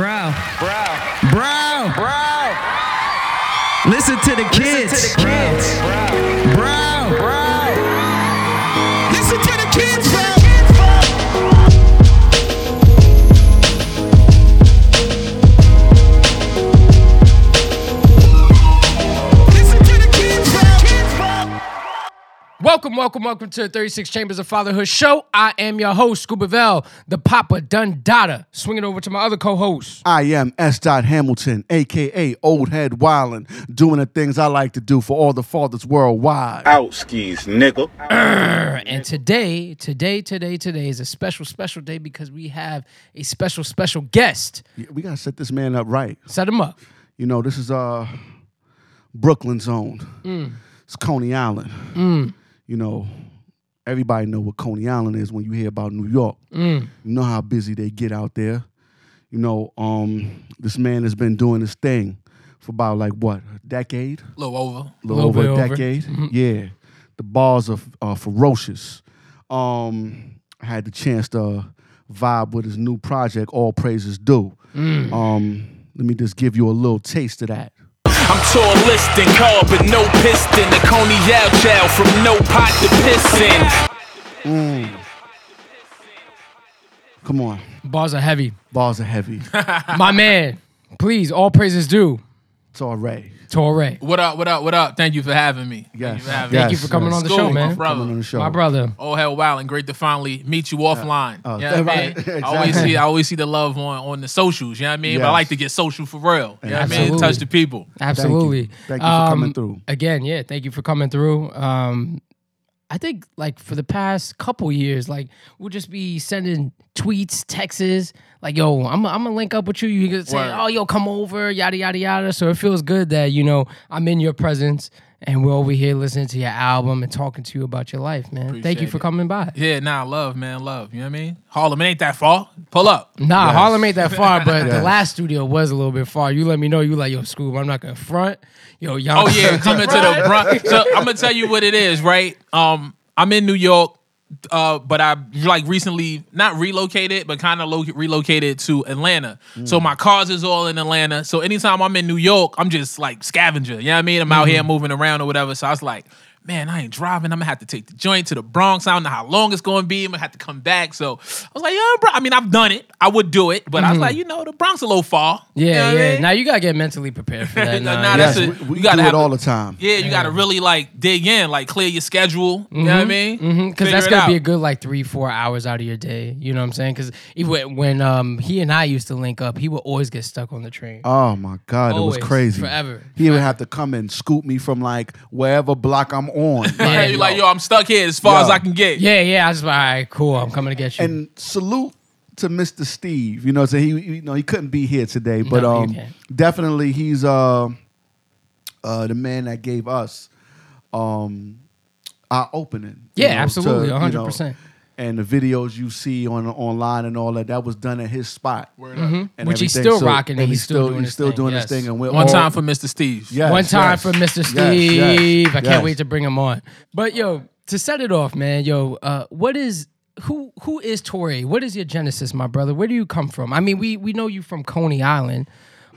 Bro, Bro, bro, bro, listen to the kids. listen to the kids. Bro, Bro, bro. Welcome, welcome, welcome to the 36 Chambers of Fatherhood show. I am your host, Scoobavel, the Papa Dun Dada. Swinging over to my other co-host. I am S. Dot Hamilton, aka Old Head Wylin, doing the things I like to do for all the fathers worldwide. out skis, nigga. And today, today, today, today is a special, special day because we have a special, special guest. Yeah, We gotta set this man up right. Set him up. You know, this is uh Brooklyn zone. It's Coney Island. You know, everybody know what Coney Island is when you hear about New York. You know how busy they get out there. You know, um, this man has been doing this thing for about like what, a decade? A little over. a little, Little over bit a over. decade. Yeah, the bars are, are ferocious. Um, I had the chance to vibe with his new project, All Praises Due. Um, let me just give you a little taste of that. I'm tall listing, car but no piston. The Coney Yao Chow from no pot to pissin'. Come on, Bars are heavy. bars are heavy. My man, please, all praises due it's all right. Torae. What up, what up, what up? Thank you for having me. Thank Yes, you for having yes, Thank you for coming yes. on the School, show, my man. brother. Coming on the show. My brother. Oh hell, wow, and great to finally meet you offline. Oh, you know what I mean? right. I always see, I always see the love on, on the socials. You know what I mean? But I like to get social for real. You know what I mean? Touch the people. Absolutely. Thank you for coming through. Again, yeah, thank you for coming through. Um, I think like for the past couple years, like we'll just be sending tweets, texts, like, yo, I'm I'm gonna link up with you. You can say, Word. oh, yo, come over, yada yada yada. So it feels good that you know I'm in your presence and we're over here listening to your album and talking to you about your life, man. thank you for it. coming by. Yeah, nah, love, man, love. You know what I mean? Harlem, it ain't that far. Pull up. Nah, Harlem ain't that far, but the last studio was a little bit far. You let me know. You like, yo, Scoob, I'm not gonna front. Yo, y'all. Oh yeah, coming to the Bronx. So I'm gonna tell you what it is, right? Um, I'm in New York, uh, but I like recently not relocated, but kind of lo- relocated to Atlanta. So my cars is all in Atlanta. So anytime I'm in New York, I'm just like scavenger. You know what I mean? I'm out here moving around or whatever. So I was like. Man, I ain't driving. I'm gonna have to take the joint to the Bronx. I don't know how long it's gonna be. I'm gonna have to come back. So I was like, yeah, bro. I mean, I've done it. I would do it, but I was like, you know, the Bronx a little far. You know Yeah, I yeah. mean? Now you gotta get mentally prepared for that. Nah, Nah, nah, Yes, that's a- we, we you gotta do have it all the time. Yeah, you got to really like dig in, like clear your schedule. You know what I mean? because Figure Mm-hmm. that's it gonna be a good like three, four hours out of your day. You know what I'm saying? Because even when um he and I used to link up, he would always get stuck on the train. Oh my God, Always, it was crazy. forever, He would have to come and scoop me from like wherever block I'm on. Yeah, You're like, yo, I'm stuck here as far Yo. as I can get. yeah, yeah. I just like, all right, cool. I'm coming to get you. and salute to Mr. Steve. You know, so he you know he couldn't be here today, but No, um definitely he's uh uh the man that gave us um our opening. Yeah, know, absolutely, to, you know, 100%. And the videos you see on online and all that, that was done at his spot, Mm-hmm. Which he's everything. still rocking and and he's still doing he's his still thing, doing yes. his thing. And we're One all- time for Mr. Steve. Yes, One time yes. for Mr. Steve. yes, I can't yes. wait to bring him on. But yo, to set it off, man, yo, uh, what is who who is Torae? What is your genesis, my brother? Where do you come from? I mean, we we know you from Coney Island,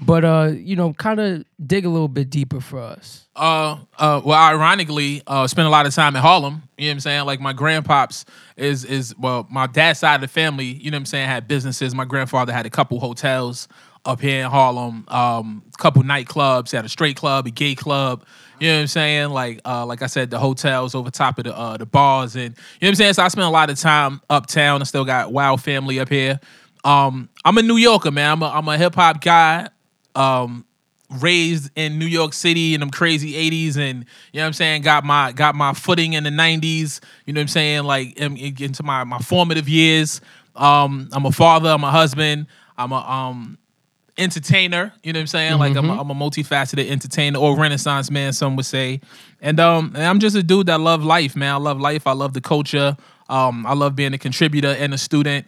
but uh, you know, kind of dig a little bit deeper for us. Uh, uh, well, ironically, uh, spent a lot of time in Harlem. You know what I'm saying? Like my grandpops is is well, my dad's side of the family. You know what I'm saying? Had businesses. My grandfather had a couple hotels up here in Harlem. Um, a couple nightclubs. Had a straight club, a gay club. You know what I'm saying? Like, uh, like I said, the hotels over top of the uh, the bars, and you know what I'm saying. So I spent a lot of time uptown. I still got wild family up here. Um, I'm a New Yorker, man. I'm a, I'm a hip hop guy. Um, raised in New York City in them crazy 80s and you know what I'm saying got my got my footing in the 90s you know what I'm saying like in, in- into my my formative years. Um I'm a father I'm a husband I'm a um entertainer you know what I'm saying like I'm a, I'm a multifaceted entertainer or renaissance man some would say. And um and I'm just a dude that love life man. I love life I love the culture. Um I love being a contributor and a student.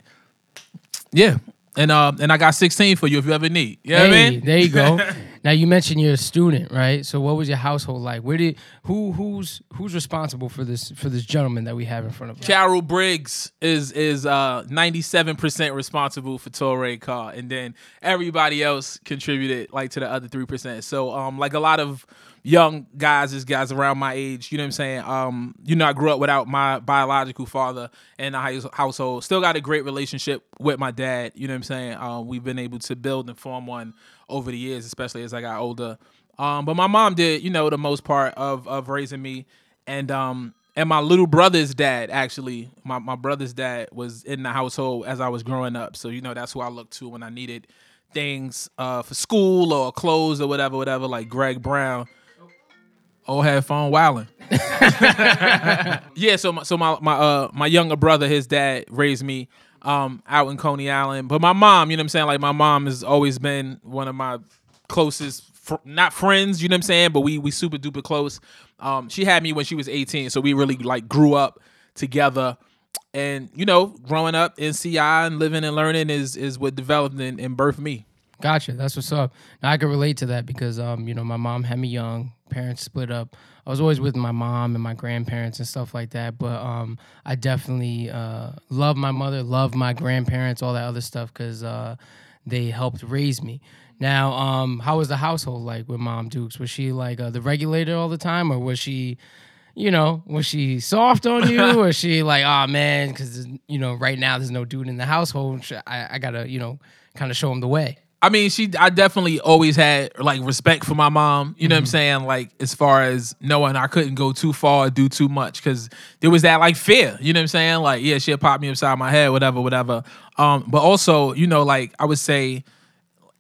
Yeah and uh and I got 16 for you if you ever need you know what I mean there you go. Now you mentioned you're a student, right? So what was your household like? Where did who who's who's responsible for this for this gentleman that we have in front of us? Carol Briggs is is uh 97% responsible for Torae Carr and then everybody else contributed like to the other 3%. So um like a lot of young guys is guys around my age, you know what I'm saying? Um you know I grew up without my biological father in the house- household. Still got a great relationship with my dad, you know what I'm saying? Um we've been able to build and form one over the years, especially as I got older. Um but my mom did, you know, the most part of of raising me and um and my little brother's dad actually my, my brother's dad was in the household as i was growing up so you know that's who i looked to when i needed things uh, for school or clothes or whatever whatever like greg brown old headphone wilding yeah so my, so my my uh my younger brother his dad raised me um out in coney island. But my mom you know what i'm saying? Like my mom has always been one of my closest fr- not friends you know what i'm saying? But we we super duper close. Um she had me when she was 18 so we really like grew up together. And you know growing up in ci and living and learning is is what developed and, and birthed me. Gotcha. That's what's up. Now I can relate to that because um, you know, my mom had me young, parents split up. I was always with my mom and my grandparents and stuff like that. But um I definitely uh love my mother, love my grandparents, all that other stuff because uh they helped raise me. Now, um, how was the household like with Mom Dukes? Was she like uh, the regulator all the time, or was she, you know, was she soft on you, or was she like, oh man, because you know, right now there's no dude in the household. I, I gotta, you know, kind of show him the way. I mean, she. I definitely always had like respect for my mom. You know what I'm saying? Like as far as knowing I couldn't go too far or do too much because there was that like fear. You know what I'm saying? Like yeah, she'll pop me upside my head, whatever, whatever. Um, but also, you know, like I would say,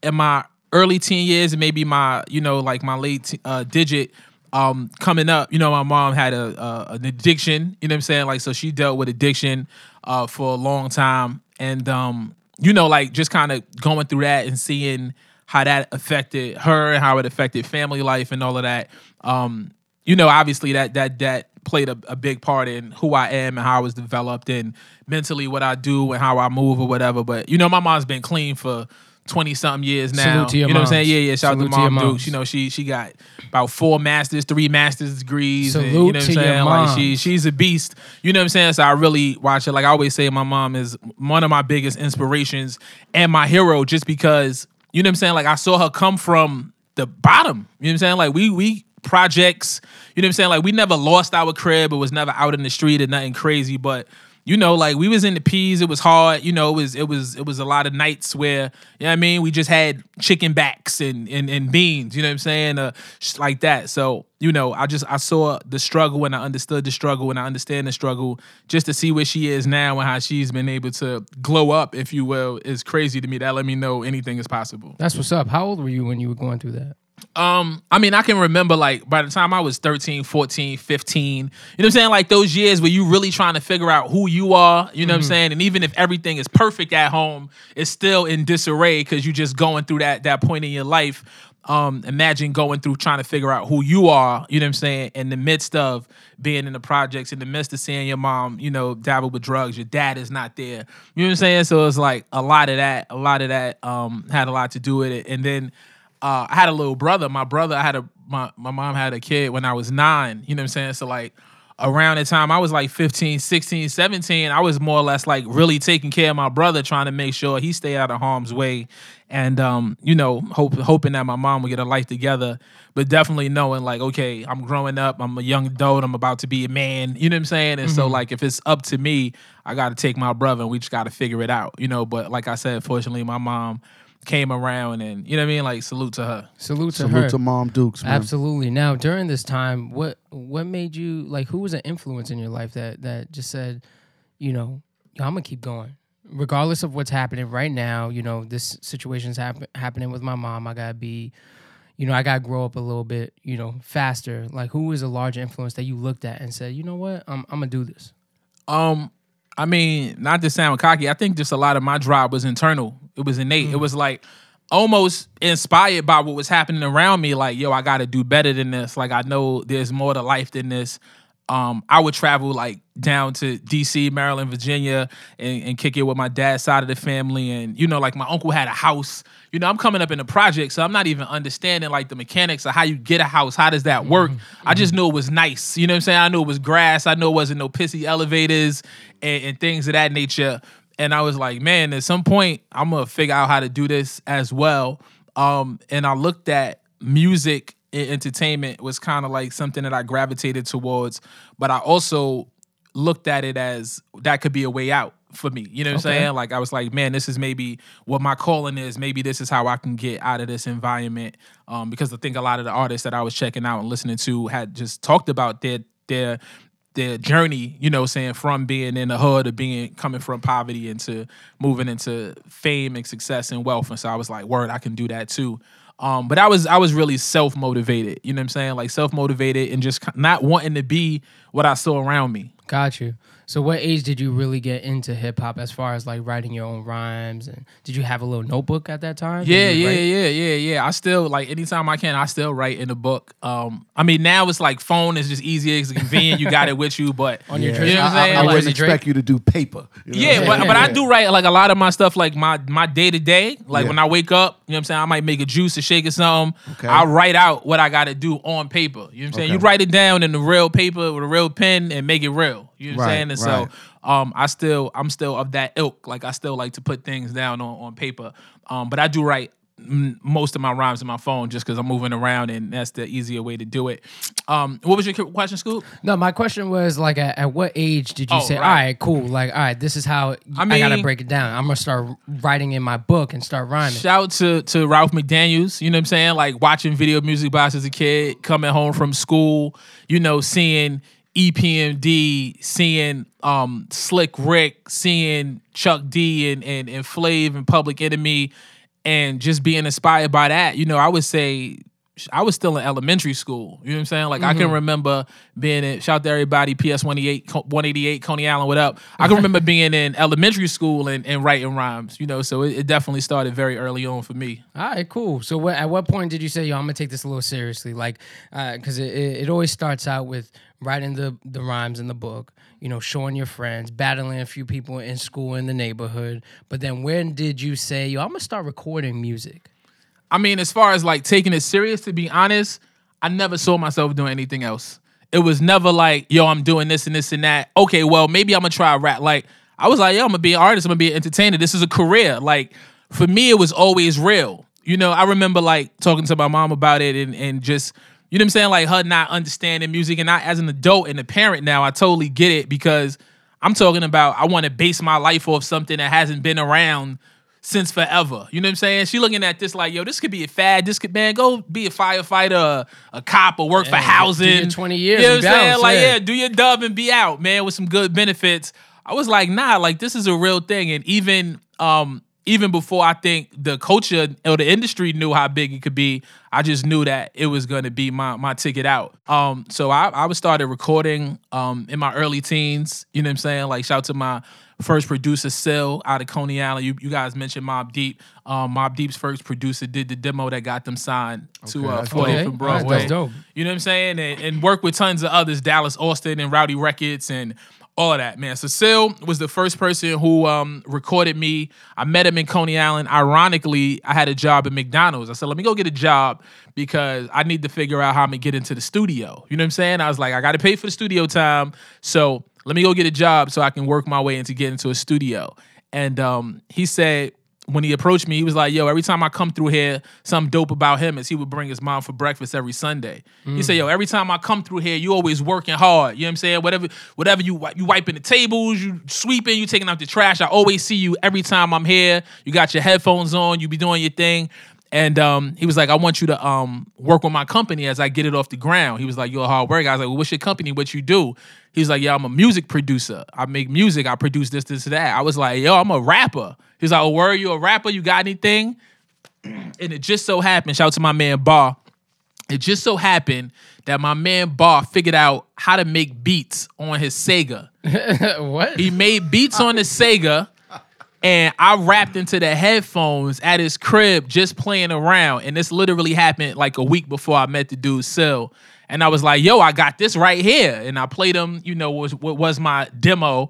in my early teen years and maybe my you know like my late te- uh, digit. Um, coming up, you know, my mom had a, a an addiction. You know what I'm saying? Like so, she dealt with addiction uh, for a long time, and um, you know, like just kind of going through that and seeing how that affected her and how it affected family life and all of that. Um, you know, obviously that that that played a, a big part in who I am and how I was developed and mentally what I do and how I move or whatever. But you know, my mom's been clean for twenty something years now. Salute you know what I'm saying? Yeah, yeah. Shout Salute out to to Mom Dukes. You know, she she got about four masters, three masters degrees. and, you know what I'm saying? Like she she's a beast. You know what I'm saying? So I really watch it. Like I always say, my mom is one of my biggest inspirations and my hero, just because you know what I'm saying. Like I saw her come from the bottom. You know what I'm saying? Like we we projects. You know what I'm saying? Like we never lost our crib. It was never out in the street or nothing crazy, but. You know, like we was in the peas, it was hard. You know, it was it was it was a lot of nights where, you know what I mean, we just had chicken backs and and, and beans, you know what I'm saying? Uh like that. So, you know, I just I saw the struggle and I understood the struggle and I understand the struggle just to see where she is now and how she's been able to glow up, if you will, is crazy to me. That let me know anything is possible. That's what's up. How old were you when you were going through that? Um, I mean, I can remember like by the time I was 13, 14, 15, you know what I'm saying? Like those years where you really trying to figure out who you are, you know what I'm saying? And even if everything is perfect at home, it's still in disarray because you're just going through that that point in your life. Um, imagine going through trying to figure out who you are, you know what I'm saying, in the midst of being in the projects, in the midst of seeing your mom, you know, dabble with drugs, your dad is not there. You know what I'm saying? So it's like a lot of that, a lot of that um had a lot to do with it. And then uh, I had a little brother. My brother, I had a my, my mom had a kid when I was nine. You know what I'm saying? So like around the time I was like 15, 16, 17, I was more or less like really taking care of my brother, trying to make sure he stayed out of harm's way. And um, you know, hope, hoping that my mom would get her life together, but definitely knowing like, okay, I'm growing up, I'm a young adult, I'm about to be a man, you know what I'm saying? And so like if it's up to me, I gotta take my brother and we just gotta figure it out, you know. But like I said, fortunately my mom came around and you know what I mean? Like salute to her. Salute to Salute her. to Mom Dukes, man. Absolutely. Now, during this time, what what made you like? Who was an influence in your life that that just said, you know, I'm gonna keep going, regardless of what's happening right now. You know, this situation's happen, happening with my mom. I gotta be, you know, I gotta grow up a little bit, you know, faster. Like, who was a large influence that you looked at and said, you know what, I'm I'm gonna do this. Um, I mean, not to sound cocky, I think just a lot of my drive was internal. It was innate. It mm. was like almost inspired by what was happening around me. Like, yo, I got to do better than this. Like, I know there's more to life than this. Um, I would travel like down to DC, Maryland, Virginia, and, and kick it with my dad's side of the family. And you know, like my uncle had a house. You know, I'm coming up in the project, so I'm not even understanding like the mechanics of how you get a house. How does that work? I just knew it was nice. You know what I'm saying? I knew it was grass. I knew it wasn't no pissy elevators and, and things of that nature. And I was like, man, at some point, I'm gonna figure out how to do this as well. Um, and I looked at music and entertainment was kind of like something that I gravitated towards, but I also looked at it as that could be a way out for me. You know what I'm saying? Like I was like, man, this is maybe what my calling is. Maybe this is how I can get out of this environment. Um, because I think a lot of the artists that I was checking out and listening to had just talked about their their their journey, you know, saying from being in the hood or being coming from poverty into moving into fame and success and wealth. And so I was like, word, I can do that too. Um, but I was I was really self motivated. You know what I'm saying? Like self motivated and just not wanting to be what I saw around me. Got you. So, what age did you really get into hip hop as far as like writing your own rhymes? And did you have a little notebook at that time? Did Yeah, yeah, write- yeah, yeah, yeah. I still like anytime I can, I still write in the book. Um, I mean now it's like phone is just easier, it's convenient, you got it with you, but On your Yeah, Jersey- you know what I'm I, saying? I, wouldn't Jersey expect you to do paper. you know Yeah, what I'm but, saying? but I do write like a lot of my stuff, like my my day to day. Like Yeah. when I wake up, you know what I'm saying? I might make a juice or shake or something. Okay. I write out what I gotta do on paper. You know what I'm saying? You write it down in the real paper with a real pen and make it real. You know what I'm saying? And right. so um I still I'm still of that ilk. Like I still like to put things down on, on paper. Um, but I do write most of my rhymes in my phone just because I'm moving around and that's the easier way to do it. Um, what was your question, Scoob? No, my question was like, at, at what age did you Oh, say, right. all right, cool, like, all right, this is how I, I gotta break it down. I'm gonna start writing in my book and start rhyming. Shout to to Ralph McDaniels, you know what I'm saying? Like watching video music box as a kid, coming home from school, you know, seeing EPMD, seeing um Slick Rick, seeing Chuck D and and, and Flav and Public Enemy, and just being inspired by that. You know, I would say I was still in elementary school. You know what I'm saying? Like I can mm-hmm. remember being in shout out to everybody, PS 188, 188, Coney Island, what up? I can remember being in elementary school and, and writing rhymes, you know, so it, it definitely started very early on for me. All right, cool. So, what, at what point did you say, "Yo, I'm gonna take this a little seriously"? Like, uh, because it, it, it always starts out with writing the the rhymes in the book, you know, showing your friends, battling a few people in school in the neighborhood. But then, when did you say, "Yo, I'm gonna start recording music"? I mean, as far as like taking it serious, to be honest, I never saw myself doing anything else. It was never like, yo, I'm doing this and this and that. Okay, well, maybe I'm gonna try rap. Like, I was like, yo, I'm gonna be an artist, I'm gonna be an entertainer. This is a career. Like, for me, it was always real. You know, I remember like talking to my mom about it and and just, you know what I'm saying? Like her not understanding music. And I as an adult and a parent now, I totally get it because I'm talking about I want to base my life off something that hasn't been around since forever. You know what I'm saying? She looking at this like, yo, this could be a fad. This could, man, go be a firefighter, a, a cop, or work for Yeah, housing. your 20 years You know what I'm saying? Like, yeah. yeah, do your dub and be out, man, with some good benefits. I was like, nah, like this is a real thing. And even um, even before I think the culture or the industry knew how big it could be, I just knew that it was gonna be my my ticket out. Um, so I I was started recording um in my early teens. You know what I'm saying? Like shout out to my first producer, Sil, out of Coney Island. You, you guys mentioned Mobb Deep. Um, Mobb Deep's first producer did the demo that got them signed to uh, 40 dope. from Broadway. that's dope. You know what I'm saying? And, and work with tons of others, Dallas Austin and Rowdy Records and all of that, man. So Sil was the first person who um, recorded me. I met him in Coney Island. Ironically, I had a job at McDonald's. I said, let me go get a job because I need to figure out how I'm gonna get into the studio. You know what I'm saying? I was like, I gotta pay for the studio time. So let me go get a job so I can work my way into getting to a studio. And um, he said, when he approached me, he was like, "Yo, every time I come through here, something dope about him is he would bring his mom for breakfast every Sunday." He said, "Yo, every time I come through here, you always working hard. You know what I'm saying? Whatever, whatever you you wiping the tables, you sweeping, you taking out the trash. I always see you every time I'm here. You got your headphones on, you be doing your thing." And um, he was like, "I want you to um work with my company as I get it off the ground." He was like, "You're a hard worker." I was like, "Well, what's your company? What you do?" He was like, "Yeah, I'm a music producer. I make music. I produce this, this, that." I was like, "Yo, I'm a rapper." He was like, "Oh, where are you a rapper? You got anything?" And it just so happened. Shout out to my man Bar. It just so happened that my man Bar figured out how to make beats on his Sega. what? He made beats on the Sega, and I rapped into the headphones at his crib just playing around. And this literally happened like a week before I met the dude Sil. And I was like, yo, I got this right here. And I played him, you know, was what was my demo.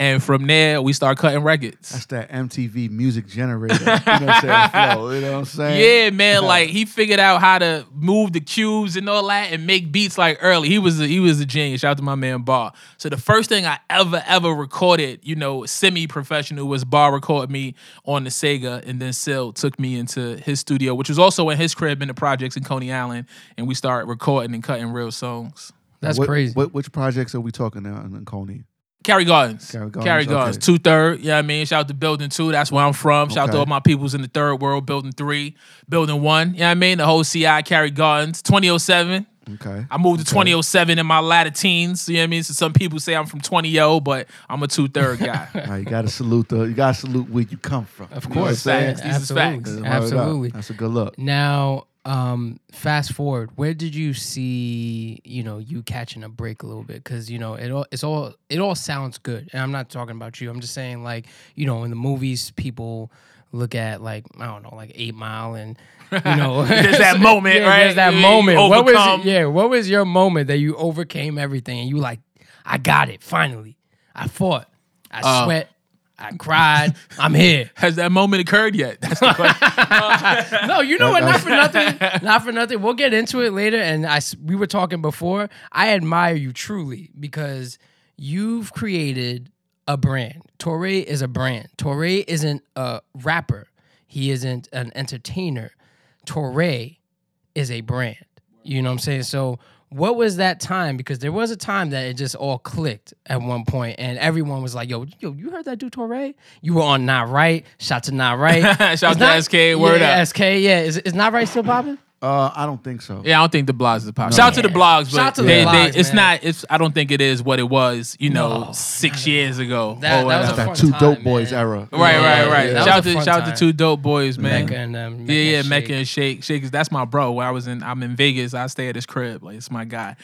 And from there, we start cutting records. That's that MTV music generator. You know what I'm saying? Flow, you know what I'm saying? Yeah, man. Like he figured out how to move the cubes and all that, and make beats like early. He was a, he was a genius. Shout out to my man Bar. So the first thing I ever ever recorded, you know, semi professional, was Bar recorded me on the Sega, and then Sil took me into his studio, which was also in his crib in the projects in Coney Island, and we started recording and cutting real songs. That's What- crazy. What, which projects are we talking now in Coney? Carey Gardens. Carey Gardens, Carey Gardens. okay. Two third. Yeah, I mean, shout out to Building Two. That's where I'm from. Shout out to all my peoples in the third world. Building Three, Building One. Yeah, I mean, the whole CI Carey Gardens. 2007. Okay. I moved to 2007 in my latter teens. You know what I mean? So some people say I'm from 20 0, but I'm a two third guy. All right, you gotta salute the you gotta salute where you come from. Of You know course, saying? Facts. These is absolutely, facts. Absolutely. That's a good look. Now, um, fast forward, where did you see, you know, you catching a break a little bit? Because you know, it all it's all it all sounds good, and I'm not talking about you. I'm just saying, like, you know, in the movies, people look at like I don't know, like Eight Mile, and you know, There's that moment, yeah, right? There's that You moment. What overcome. was yeah? What was your moment that you overcame everything and you like, I got it finally. I fought. I Uh, sweat. I cried. I'm here. Has that moment occurred yet? That's the question. No, you know what? Not for nothing. Not for nothing. We'll get into it later. And I we were talking before. I admire you truly because you've created a brand. Torae is a brand. Torae isn't a rapper. He isn't an entertainer. Torae is a brand. You know what I'm saying? So what was that time? Because there was a time that it just all clicked at one point, and everyone was like, "Yo, yo, you heard that dude Torae? You were on Nah Right. Shout to Nah Right. Shout out to Not- SK, word yeah, up. SK, yeah. Is, is Nah Right still popping? Uh, I don't think so. Yeah, I don't think the blogs is pop. Shout out to the blogs, but Shout out to the they, blogs, they, it's man. not. It's. I don't think it is what it was. You know, No. six years ago. That- or that was a. That fun two time, dope boys man. era. Right, right, right. yeah, shout out to shout time. to two dope boys, man. Meka and um, Meka yeah, yeah, and Meka and Shake. Shake is that's my bro. When I was in, I'm in Vegas. I stay at his crib. Like it's my guy.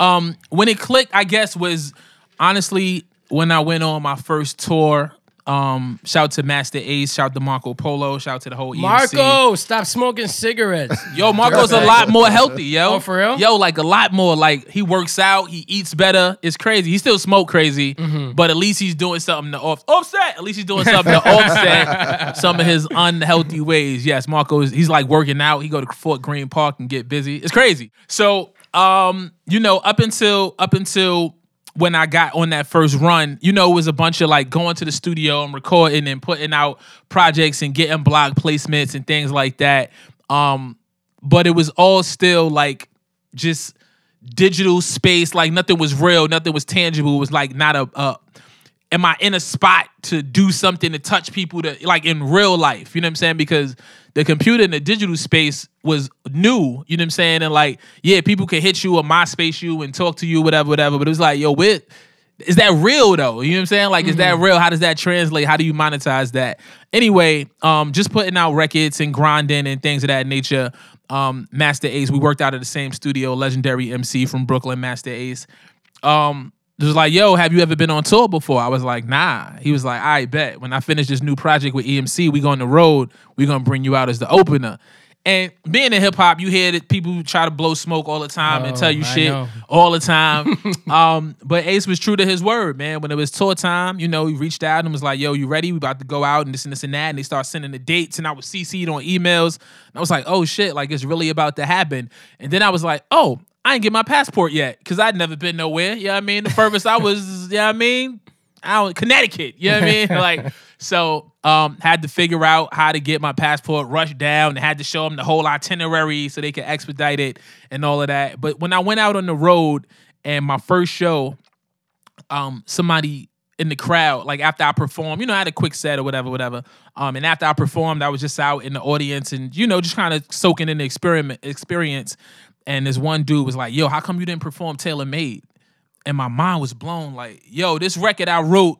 Um, when it clicked, I guess was honestly when I went on my first tour. Um, shout out to Masta Ace. Shout out to Marco Polo. Shout out to the whole EMC. Marco, stop smoking cigarettes. Yo, Marco's a lot more healthy, yo. Oh, for real? Yo, like a lot more. Like he works out, he eats better. It's crazy. He still smoke crazy, Mm-hmm. but at least he's doing something to off offset. At least he's doing something to offset some of his unhealthy ways. Yes, Marco is. He's like working out. He go to Fort Greene Park and get busy. It's crazy. So, um, you know, up until up until when I got on that first run, you know, it was a bunch of like going to the studio and recording and putting out projects and getting blog placements and things like that. Um, but it was all still like just digital space. Like nothing was real, nothing was tangible. It was like not a, a am I in a spot to do something to touch people to like in real life? You know what I'm saying? Because the computer and the digital space was new, you know what I'm saying? And like, yeah, people could hit you or MySpace you and talk to you, whatever, whatever. But it was like, yo, with is that real though? You know what I'm saying? Like, is that real? How does that translate? How do you monetize that? Anyway, um, just putting out records and grinding and things of that nature. Um, Masta Ace, we worked out at the same studio, legendary MC from Brooklyn, Masta Ace um was like, yo, have you ever been on tour before? I was like, nah. He was like, I bet. When I finish this new project with EMC, we go on the road, we gonna bring you out as the opener. And being in hip hop, you hear that people try to blow smoke all the time and Oh, tell you I shit know. all the time. um, but Ace was true to his word, man. When it was tour time, you know, he reached out and was like, yo, you ready? We about to go out and this and this and that. And they start sending the dates, and I was CC'd on emails. And I was like, oh shit, like it's really about to happen. And then I was like, oh, I ain't get my passport yet because I'd never been nowhere. You know what I mean? The furthest I was, you know what I mean? I don't, Connecticut. You know what I mean? Like, so um, had to figure out how to get my passport, rushed down, and had to show them the whole itinerary so they could expedite it and all of that. But when I went out on the road and my first show, um, somebody in the crowd, like after I performed, you know, I had a quick set or whatever, whatever. Um, and after I performed, I was just out in the audience and you know, just kind of soaking in the experiment experience. And this one dude was like, "Yo, how come you didn't perform Tailor Made?" And my mind was blown. Like, yo, this record I wrote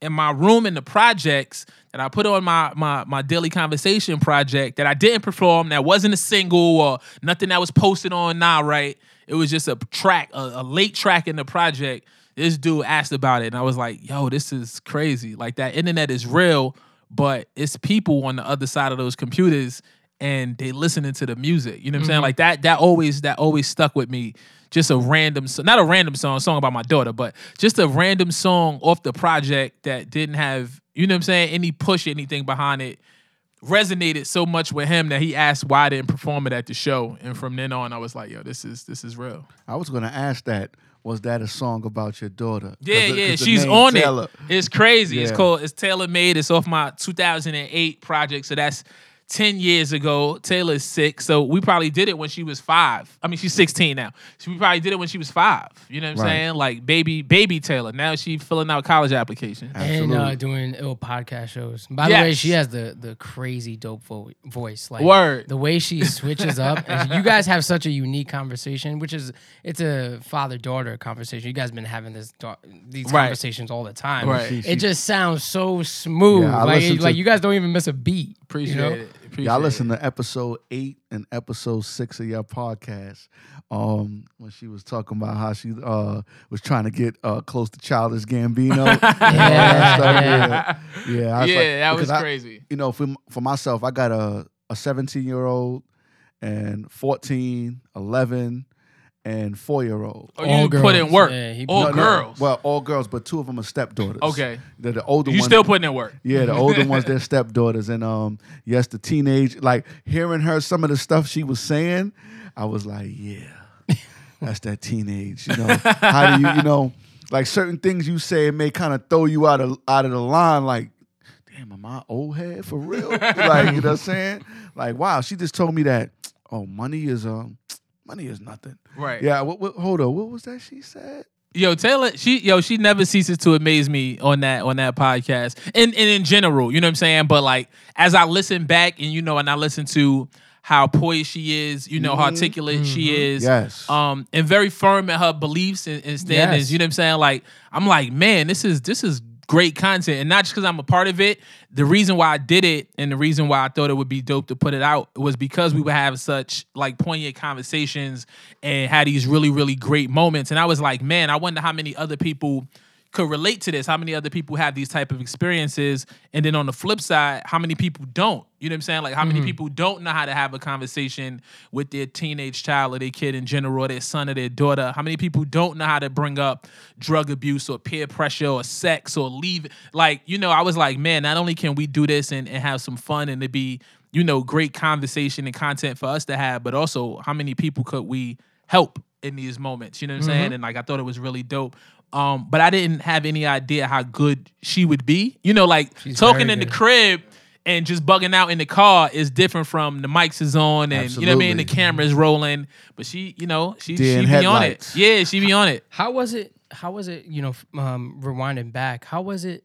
in my room in the projects that I put on my my my daily conversation project that I didn't perform, that wasn't a single or nothing that was posted on Nah Right. It was just a track, a, a late track in the project. This dude asked about it, and I was like, "Yo, this is crazy! Like that internet is real, but it's people on the other side of those computers and they listening to the music. You know what I'm saying? Mm-hmm. Like that that always that always stuck with me. Just a random not a random song, a song about my daughter, but just a random song off the project that didn't have, you know what I'm saying, any push anything behind it resonated so much with him that he asked why I didn't perform it at the show. And from then on I was like, yo, this is this is real. I was gonna ask that. Was that a song about your daughter? Yeah, the- yeah, 'cause the she's on Taylor- it. It's crazy. It's called it's Taylor Made. It's off my 2008 project. So that's 10 years ago. Taylor's six. So we probably did it when she was five. I mean, she's 16 now. So we probably did it when she was five. You know what I'm Right. saying? Like baby, baby Taylor. Now she filling out college applications. and uh, doing ill podcast shows. By the way, she has the the crazy dope vo- voice. Like Word. the way she switches up. and you guys have such a unique conversation, which is it's a father daughter conversation. You guys been having this da- these Right. conversations all the time. Right. She- she- It just sounds so smooth. Yeah, I like to- like you guys don't even miss a beat. Appreciate you know? it. Appreciate Y'all it. listen to episode eight and episode six of your podcast. Um, when she was talking about how she uh was trying to get uh close to Childish Gambino. yeah, yeah, yeah. I was Yeah, like- that was because I- crazy. you know, for for myself, I got a a 17 year old and 14, 11, and four year old. Oh, All you put in girls. work. Yeah, he all put- girls. Well, all girls, but two of them are stepdaughters. Okay. The, the older you ones. still putting in work. Yeah, the older ones, they're stepdaughters. And um, yes, the teenage, like hearing her some of the stuff she was saying, I was like, yeah, that's that teenage. You know, how do you, you know, like certain things you say it may kind of throw you out of out of the line. Like, damn, am I old head for real? like, you know what I'm saying? Like, wow, she just told me that. Oh, money is um, money is nothing. Right. Yeah. What, what, hold on. What was that she said? Yo, Taylor, she yo, she never ceases to amaze me on that on that podcast. And and in general, you know what I'm saying? But like as I listen back and you know, and I listen to how poised she is, you know, how articulate she is. Yes. Um, and very firm in her beliefs and, and standings. Yes. You know what I'm saying? Like, I'm like, man, this is this is great content. And not just because I'm a part of it. The reason why I did it and the reason why I thought it would be dope to put it out was because we would have such like poignant conversations and had these really, really great moments. And I was like, man, I wonder how many other people could relate to this how many other people have these type of experiences and then on the flip side how many people don't you know what i'm saying like how many mm-hmm. people don't know how to have a conversation with their teenage child or their kid in general or their son or their daughter how many people don't know how to bring up drug abuse or peer pressure or sex or leave like you know i was like man not only can we do this and, and have some fun and it be you know great conversation and content for us to have but also how many people could we help in these moments. You know what I'm mm-hmm. saying? And like I thought it was really dope. Um, but I didn't have any idea how good she would be. You know, like She's talking in the crib and just bugging out in the car is different from the mics is on and you know what I mean, the Absolutely. camera's rolling. But she, you know, she Deer she in be on it. Yeah, she be on it. How was it? How was it? You know, um, rewinding back. How was it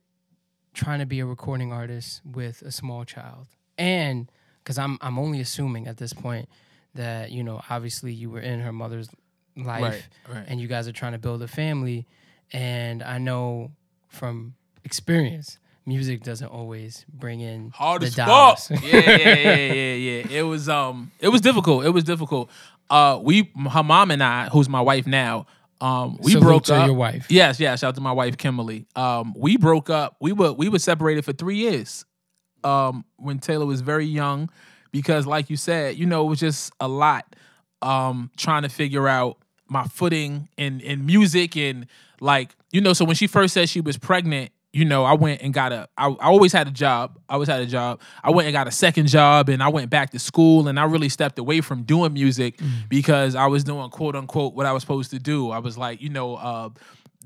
trying to be a recording artist with a small child? And because I'm I'm only assuming at this point that you know, obviously you were in her mother's life, Right, right. and you guys are trying to build a family. And I know from experience, music doesn't always bring in hard the as dollars. fuck. yeah, yeah, yeah, yeah, yeah. It was um, it was difficult. It was difficult. Uh, we, her mom and I, who's my wife now, um, we Salute broke to up. your wife. Yes, yes. Shout out to my wife Kimberly. Um, we broke up. We were we were separated for three years. Um, when Taylor was very young, because like you said, you know, it was just a lot. Um, trying to figure out my footing in in music and like you know. So when she first said she was pregnant, you know, I went and got a. I, I always had a job. I always had a job. I went and got a second job, and I went back to school, and I really stepped away from doing music because I was doing quote unquote what I was supposed to do. I was like, you know, uh,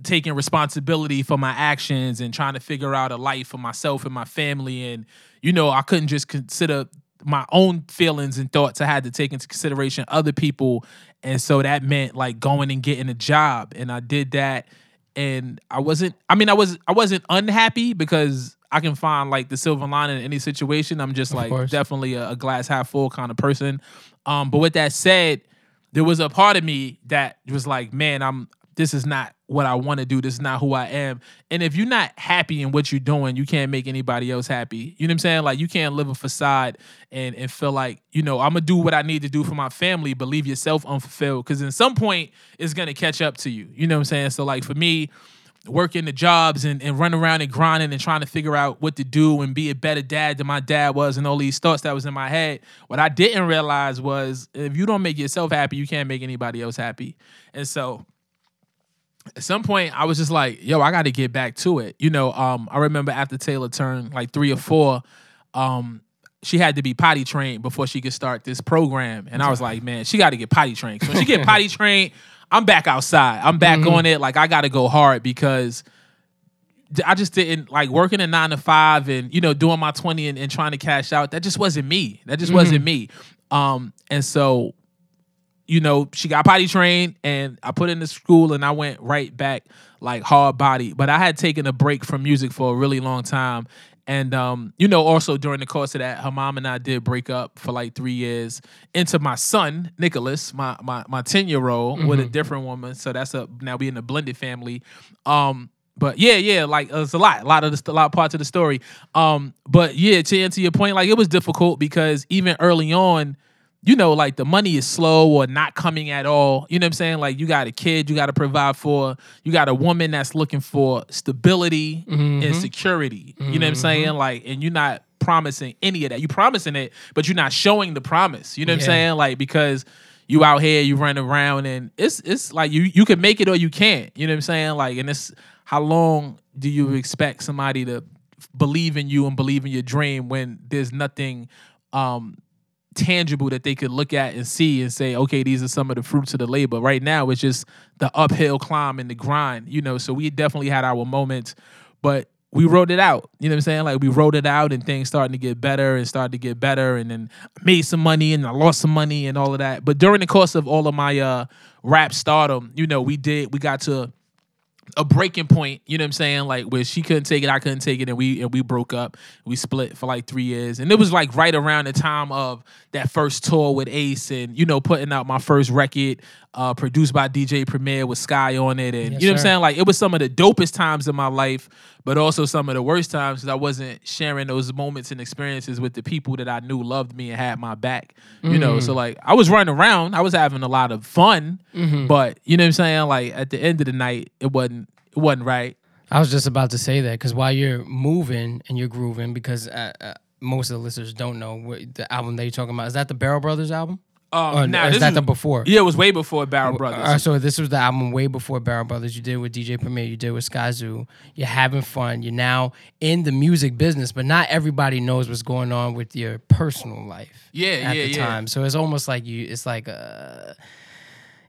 taking responsibility for my actions and trying to figure out a life for myself and my family, and you know, I couldn't just consider my own feelings and thoughts. I had to take into consideration other people, and so that meant like going and getting a job, and I did that and I wasn't I mean I was I wasn't unhappy because I can find like the silver lining in any situation. I'm just like definitely a, a glass half full kind of person. Um but with that said, there was a part of me that was like, man, I'm this is not what I want to do. This is not who I am. And if you're not happy in what you're doing, you can't make anybody else happy. You know what I'm saying? Like you can't live a facade and and feel like, you know, I'm gonna do what I need to do for my family, but leave yourself unfulfilled. Cause in some point it's gonna catch up to you. You know what I'm saying? So like for me, working the jobs and, and running around and grinding and trying to figure out what to do and be a better dad than my dad was and all these thoughts that was in my head. What I didn't realize was if you don't make yourself happy, you can't make anybody else happy. And so at some point I was just like, yo, I gotta get back to it. You know, um, I remember after Taylor turned like three or four, um, she had to be potty trained before she could start this program. And I was like, man, she gotta get potty trained. So when she get potty trained, I'm back outside. I'm back on it. Like I gotta go hard because I just didn't like working a nine to five and you know doing my 20 and, and trying to cash out. That just wasn't me. That just wasn't me. Um, and so you know, she got potty trained and I put in the school and I went right back like hard body. But I had taken a break from music for a really long time. And um, you know, also during the course of that, her mom and I did break up for like three years. Into my son, Nicholas, my my my 10 year old with a different woman. So that's a now we in a blended family. Um, but yeah, yeah, like it's a lot, a lot of the, a lot of parts of the story. Um, but yeah, to answer your point, like it was difficult because even early on, you know, like the money is slow or not coming at all. You know what I'm saying? Like you got a kid you got to provide for. You got a woman that's looking for stability and security. You know what I'm saying? Like, and you're not promising any of that. You're promising it, but you're not showing the promise. You know what I'm saying? Like because you out here, you run around, and it's it's like you you can make it or you can't. You know what I'm saying? Like, and it's how long do you expect somebody to believe in you and believe in your dream when there's nothing um tangible that they could look at and see and say, okay, these are some of the fruits of the labor. Right now, it's just the uphill climb and the grind, you know. So we definitely had our moments, but we wrote it out. You know what I'm saying? Like we wrote it out and things starting to get better and started to get better and then made some money and I lost some money and all of that. But during the course of all of my uh rap stardom, you know, we did we got to a breaking point, you know what I'm saying? Like where she couldn't take it, I couldn't take it, and we and we broke up. We split for like three years. And it was like right around the time of that first tour with Ace and, you know, putting out my first record, uh, produced by DJ Premier with Sky on it. And Yes, you know what I'm saying? Like it was some of the dopest times in my life, but also some of the worst times because I wasn't sharing those moments and experiences with the people that I knew loved me and had my back. You know, so like I was running around, I was having a lot of fun, but you know what I'm saying? Like at the end of the night, it wasn't wasn't right. I was just about to say that because while you're moving and you're grooving, because uh, uh, most of the listeners don't know what the album that you're talking about. Is that the Barrel Brothers album? Um, Or nah, is that was- the before? Yeah, it was way before Barrel Brothers. Uh, so this was the album way before Barrel Brothers. You did with DJ Premier. You did with Skyzoo. You're having fun. You're now in the music business, but not everybody knows what's going on with your personal life. Yeah, at yeah, the yeah. time. So it's almost like you. It's like uh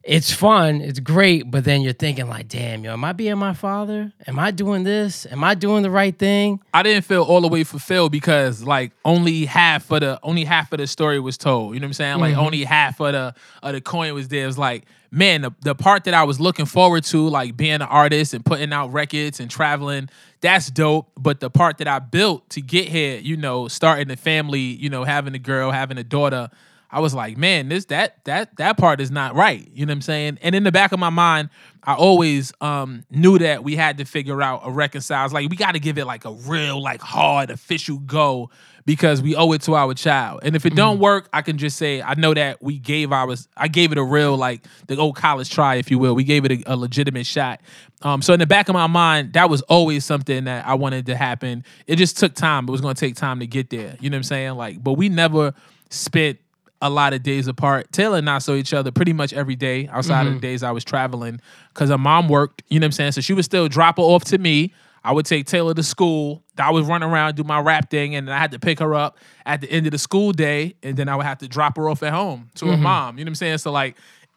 it's fun, it's great, but then you're thinking like, damn, yo, am I being my father? Am I doing this? Am I doing the right thing? I didn't feel all the way fulfilled because like only half of the only half of the story was told. You know what I'm saying? Like mm-hmm. only half of the of the coin was there. It was like, man, the, the part that I was looking forward to, like being an artist and putting out records and traveling, that's dope. But the part that I built to get here, you know, starting a family, you know, having a girl, having a daughter, I was like, man, this that that that part is not right. You know what I'm saying? And in the back of my mind, I always um knew that we had to figure out a reconcile. Like we got to give it like a real, like hard, official go because we owe it to our child. And if it don't work, I can just say I know that we gave ours. I gave it a real like the old college try, if you will. We gave it a, a legitimate shot. Um, so in the back of my mind, that was always something that I wanted to happen. It just took time. It was going to take time to get there. You know what I'm saying? Like, but we never spent a lot of days apart. Taylor and I saw each other pretty much every day outside of the mm-hmm. days I was traveling because her mom worked, you know what I'm saying? So she would still drop her off to me. I would take Taylor to school. I would run around, do my rap thing, and I had to pick her up at the end of the school day, and then I would have to drop her off at home to her mm-hmm. mom. You know what I'm saying? So like,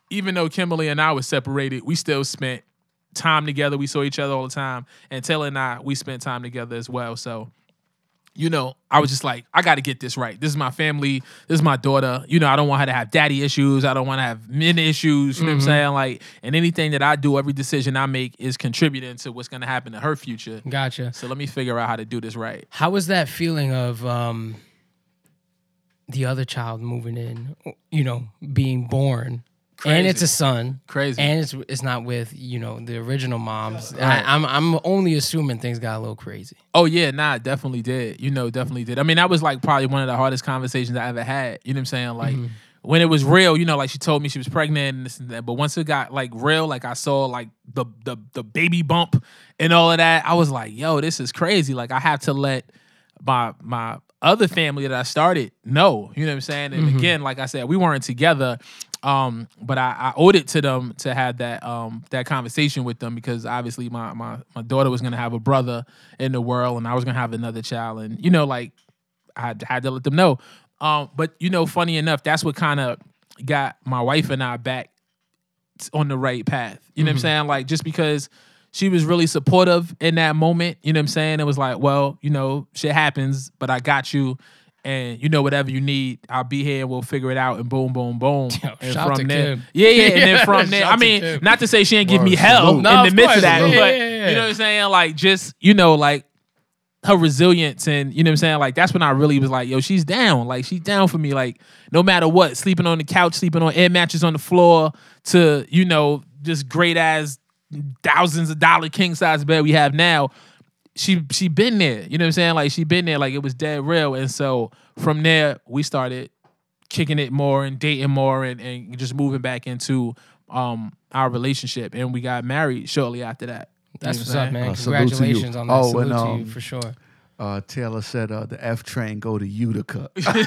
even though Kimberly and I were separated, we still spent time together. We saw each other all the time, and Taylor and I we spent time together as well. So you know, I was just like, I got to get this right. This is my family. This is my daughter. You know, I don't want her to have daddy issues. I don't want to have men issues. You know what I'm saying? Like, and anything that I do, every decision I make is contributing to what's going to happen to her future. Gotcha. So let me figure out how to do this right. How was that feeling of um the other child moving in, you know, being born? And it's a son. Crazy. And it's it's not with, you know, the original moms. I, I'm I'm only assuming things got a little crazy. Oh yeah, nah, definitely did. You know, definitely did. I mean, that was like probably one of the hardest conversations I ever had. You know what I'm saying? Like mm-hmm. when it was real, you know, like she told me she was pregnant and this and that. But once it got like real, like I saw like the the the baby bump and all of that, I was like, yo, this is crazy. Like I have to let my my other family that I started know. You know what I'm saying? And mm-hmm. again, like I said, we weren't together. Um, but I, I owed it to them to have that um that conversation with them because obviously my my my daughter was gonna have a brother in the world and I was gonna have another child and you know like I had, had to let them know. Um, but you know, funny enough, that's what kind of got my wife and I back on the right path. You know what I'm saying? Like just because she was really supportive in that moment, you know what I'm saying? It was like, well, you know, shit happens, but I got you. And you know, whatever you need, I'll be here and we'll figure it out. And boom, boom, boom. and shout to there, Kim. yeah, yeah. And then from there, I mean, Kim. not to say she ain't give me hell salute. in the midst course, of that, salute. but Yeah, yeah, yeah. you know what I'm saying? Like, just you know, like her resilience and you know what I'm saying? Like that's when I really was like, yo, she's down. Like she's down for me. Like no matter what, sleeping on the couch, sleeping on air mattress on the floor to, you know, just great as thousands of dollar king size bed we have now. She she been there. You know what I'm saying? Like she been there, like it was dead real. And so from there we started kicking it more and dating more and, and just moving back into um our relationship. And we got married shortly after that. That's You what's know up, man. Uh, salute to you. Congratulations on that. Oh, salute and, to um, you for sure. Uh, Taylor said uh, the F train go to Utica. She did.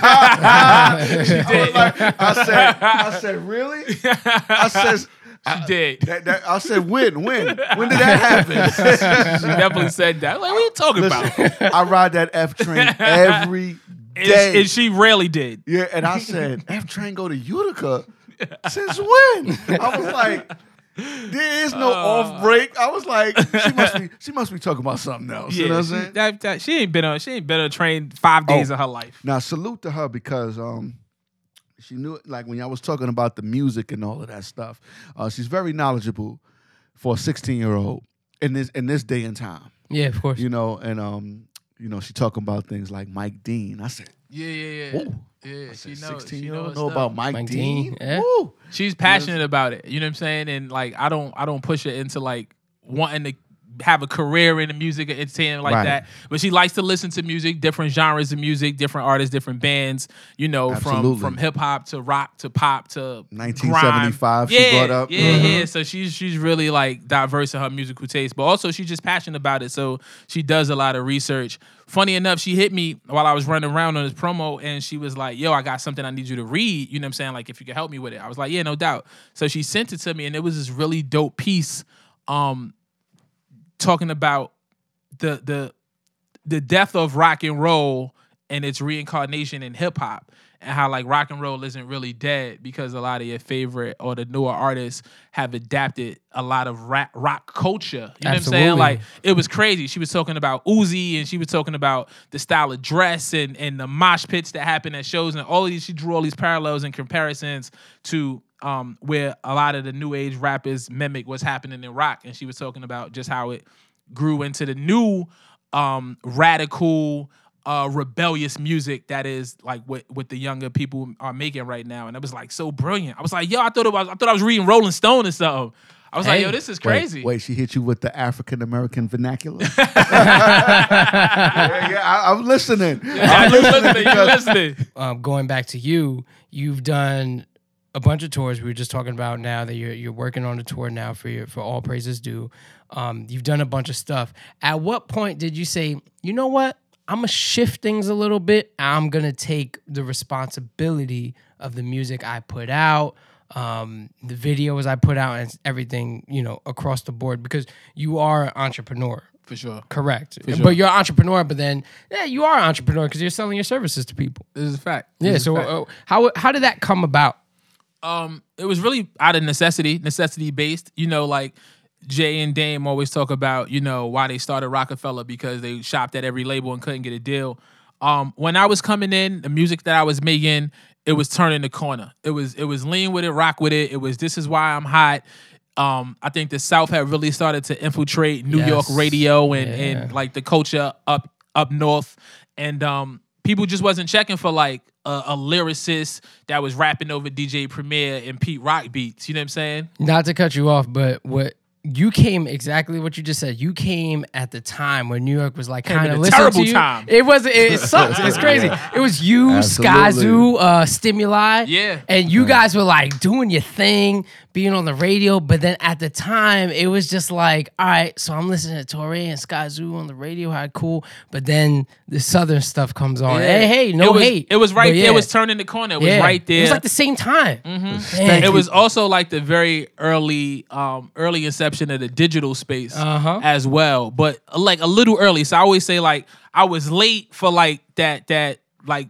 I said, I said, really? I said, She did. that, that, I said, when, when, when did that happen? She definitely said that. Like, what are you talking about? I ride that F train every day. And, and she rarely did. yeah, and I said, F train go to Utica. Since when? I was like, there is no Uh. off break. I was like, she must be, she must be talking about something else. you know what I'm she, saying? that, that, she ain't been on. She ain't been on a train five days Oh. of her life. Now salute to her because um she knew it, like when I was talking about the music and all of that stuff. Uh, she's very knowledgeable for a 16 year old in this in this day and time. Yeah, of course. You know, and um, you know, she talking about things like Mike Dean. I said, Yeah, yeah, yeah. Ooh. Yeah, she knows. 16 She year old know stuff. about Mike, Mike Dean. Dean, yeah. Woo. She's passionate about it. You know what I'm saying? And like, I don't, I don't push her into like wanting to have a career in the music or entertainment like Right. that. But she likes to listen to music, different genres of music, different artists, different bands. You know, Absolutely. from from hip hop to rock to pop to 1975 grime. she yeah, brought up. Yeah, Mhm. yeah. So she's she's really like diverse in her musical taste, but also she's just passionate about it. So she does a lot of research. Funny enough, she hit me while I was running around on this promo, and she was like, "Yo, I got something I need you to read." You know what I'm saying? Like, if you could help me with it, I was like, "Yeah, no doubt." So she sent it to me, and it was this really dope piece, um, talking about the the the death of rock and roll and its reincarnation in hip hop and how like rock and roll isn't really dead because a lot of your favorite or the newer artists have adapted a lot of rap, rock culture. You know what I'm saying? Like it was crazy. She was talking about Uzi and she was talking about the style of dress and and the mosh pits that happen at shows and all of these. She drew all these parallels and comparisons to um where a lot of the new age rappers mimic what's happening in rock and she was talking about just how it grew into the new um radical uh rebellious music that is like what what the younger people are making right now and it was like so brilliant i was like yo i thought it was i thought i was reading rolling stone or something i was like yo this is crazy Wait, she hit you with the African American vernacular. yeah, yeah, I, am listening. Yeah, I'm listening listening, you because- listening. um, going back to you, you've done a bunch of tours. We were just talking about now that you're you're working on a tour now for your for all praises due. Um, you've done a bunch of stuff. At what point did you say, you know what? I'm gonna shift things a little bit. I'm gonna take the responsibility of the music I put out, um, the videos I put out, and everything you know across the board because you are an entrepreneur. for sure Correct, sure. but you're an entrepreneur. But then, yeah, you are an entrepreneur because you're selling your services to people. this is a fact This Yeah. So fact. uh, how how did that come about? Um it was really out of necessity necessity based you know like jay and dame always talk about you know why they started rockefeller because they shopped at every label and couldn't get a deal. Um when i was coming in the music that i was making it was turning the corner. It was it was lean with it rock with it. It was this is why i'm hot. Um i think the south had really started to infiltrate new york radio and Yeah. and like the culture up up north. And um people just wasn't checking for like a, a lyricist that was rapping over DJ Premier and Pete Rock beats. You know what I'm saying? Not to cut you off, but what you came exactly what you just said. You came at the time when New York was like kind of a listening terrible to you. time. It was. It, it sucks. It's crazy. It was you, Absolutely. Skyzoo, uh, Stimuli. Yeah. And you guys were like doing your thing, being on the radio. But then at the time, it was just like, all right, so I'm listening to Torae and Skyzoo on the radio. How cool. But then the Southern stuff comes on. Hey, hey, no it was, hate. It was right there. yeah. It was turning the corner. It was Yeah. right there. It was like the same time. Man. it was also like the very early um early inception of the digital space Uh-huh. as well but uh, like a little early so i always say like i was late for like that that like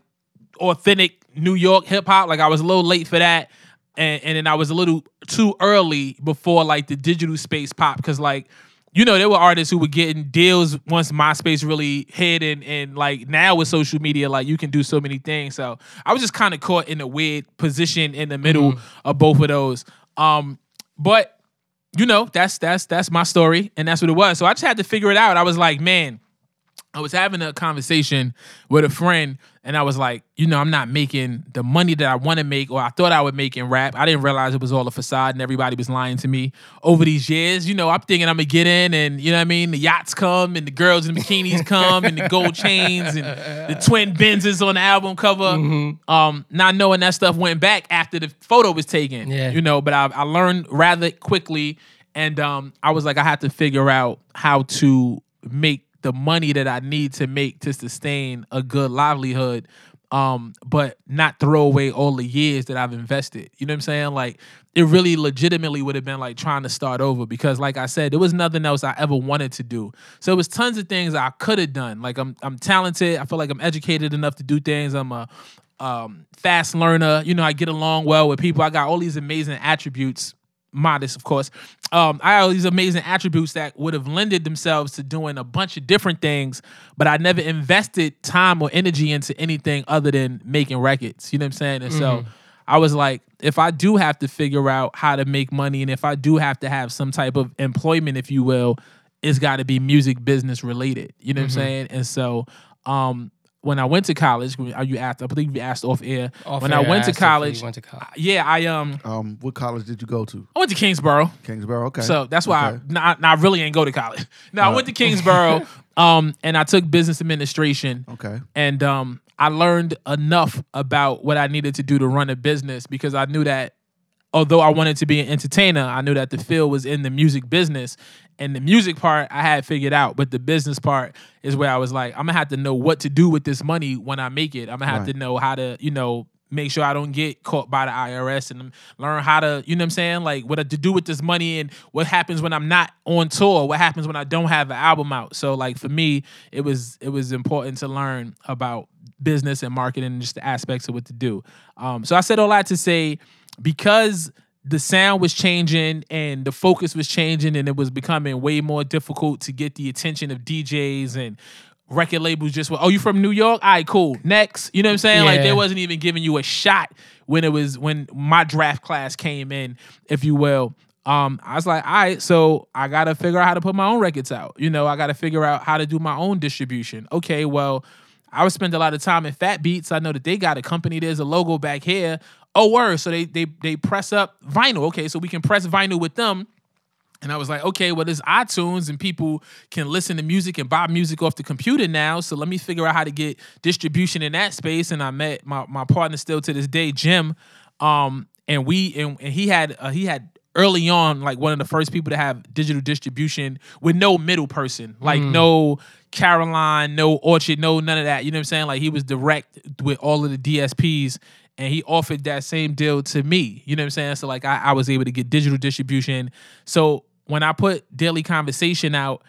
authentic new york hip-hop like i was a little late for that and, and then i was a little too early before like the digital space pop because like you know, there were artists who were getting deals once MySpace really hit, and and like now with social media, like you can do so many things. So I was just kind of caught in a weird position in the middle of both of those. Um, but you know, that's that's that's my story, and that's what it was. So I just had to figure it out. I was like, man, I was having a conversation with a friend, and I was like, you know, I'm not making the money that I want to make, or I thought I would make in rap. I didn't realize it was all a facade, and everybody was lying to me over these years. You know, I'm thinking I'm gonna get in, and you know what I mean. The yachts come, and the girls in the bikinis come, and the gold chains, and the twin Benzes on the album cover. Um, not knowing that stuff went back after the photo was taken. Yeah. you know, but I, I learned rather quickly, and um, I was like, I had to figure out how to make the money that I need to make to sustain a good livelihood, um, but not throw away all the years that I've invested. You know what I'm saying? Like it really legitimately would have been like trying to start over because, like I said, there was nothing else I ever wanted to do. So it was tons of things I could have done. Like I'm I'm talented. I feel like I'm educated enough to do things. I'm a um, fast learner. You know, I get along well with people. I got all these amazing attributes modest, of course. Um, I had all these amazing attributes that would have lended themselves to doing a bunch of different things, but I never invested time or energy into anything other than making records. You know what I'm saying? And so I was like, if I do have to figure out how to make money, and if I do have to have some type of employment, if you will, it's got to be music business related. You know what I'm saying? And so, um, when I went to college, are you asked? I believe you asked off air. Off when air, I went to asked if you college, went to college. yeah, I um, Um, what college did you go to? I went to Kingsborough. Kingsborough. Okay. So that's why Okay. I, nah, nah, I really ain't go to college. No, I went to Kingsborough, um, and I took business administration. Okay. And um, I learned enough about what I needed to do to run a business because I knew that although I wanted to be an entertainer, I knew that the field was in the music business. And the music part I had figured out, but the business part is where I was like, I'm gonna have to know what to do with this money when I make it. I'm gonna have Right. to know how to, you know, make sure I don't get caught by the IRS and learn how to, you know what I'm saying? Like what to do with this money and what happens when I'm not on tour, what happens when I don't have an album out. So like for me, it was it was important to learn about business and marketing and just the aspects of what to do. Um, so I said all that to say because the sound was changing and the focus was changing and it was becoming way more difficult to get the attention of DJs and record labels just were, oh, you from New York? All right, cool. Next. You know what I'm saying? Like they wasn't even giving you a shot when it was when my draft class came in, if you will. Um, I was like, all right, so I gotta figure out how to put my own records out. You know, I gotta figure out how to do my own distribution. Okay, well, I would spend a lot of time in Fat Beats. I know that they got a company. There's a logo back here. Oh, word. So they they they press up vinyl. Okay, so we can press vinyl with them. And I was like, okay, well, there's iTunes and people can listen to music and buy music off the computer now. So let me figure out how to get distribution in that space. And I met my, my partner still to this day, Jim. Um, and we and, and he had uh, he had early on like one of the first people to have digital distribution with no middle person, like no Caroline, no Orchard, no none of that. You know what I'm saying? Like he was direct with all of the DSPs and he offered that same deal to me. You know what I'm saying? So like I, I was able to get digital distribution. So when I put Daily Conversation out,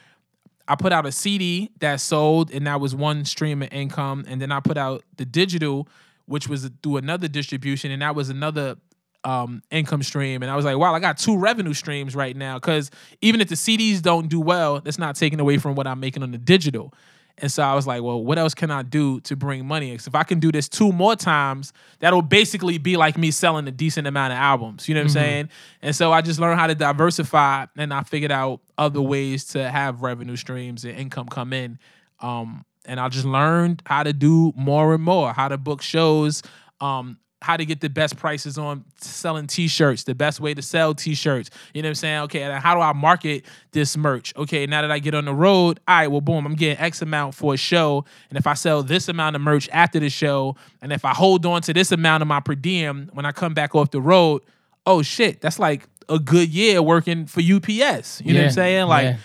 I put out a CD that sold, and that was one stream of income. And then I put out the digital, which was through another distribution, and that was another um, income stream. And I was like, wow, I got two revenue streams right now. Because even if the CDs don't do well, that's not taking away from what I'm making on the digital. And so I was like, well, what else can I do to bring money? Because if I can do this two more times, that'll basically be like me selling a decent amount of albums. You know what I'm saying? And so I just learned how to diversify and I figured out other ways to have revenue streams and income come in. Um, and I just learned how to do more and more, how to book shows, um, how to get the best prices on selling t-shirts, the best way to sell t-shirts. You know what I'm saying? Okay, and how do I market this merch? Okay, now that I get on the road, all right, well, boom, I'm getting X amount for a show. And if I sell this amount of merch after the show, and if I hold on to this amount of my per diem when I come back off the road, oh shit, that's like a good year working for UPS. You know what I'm saying? Like yeah.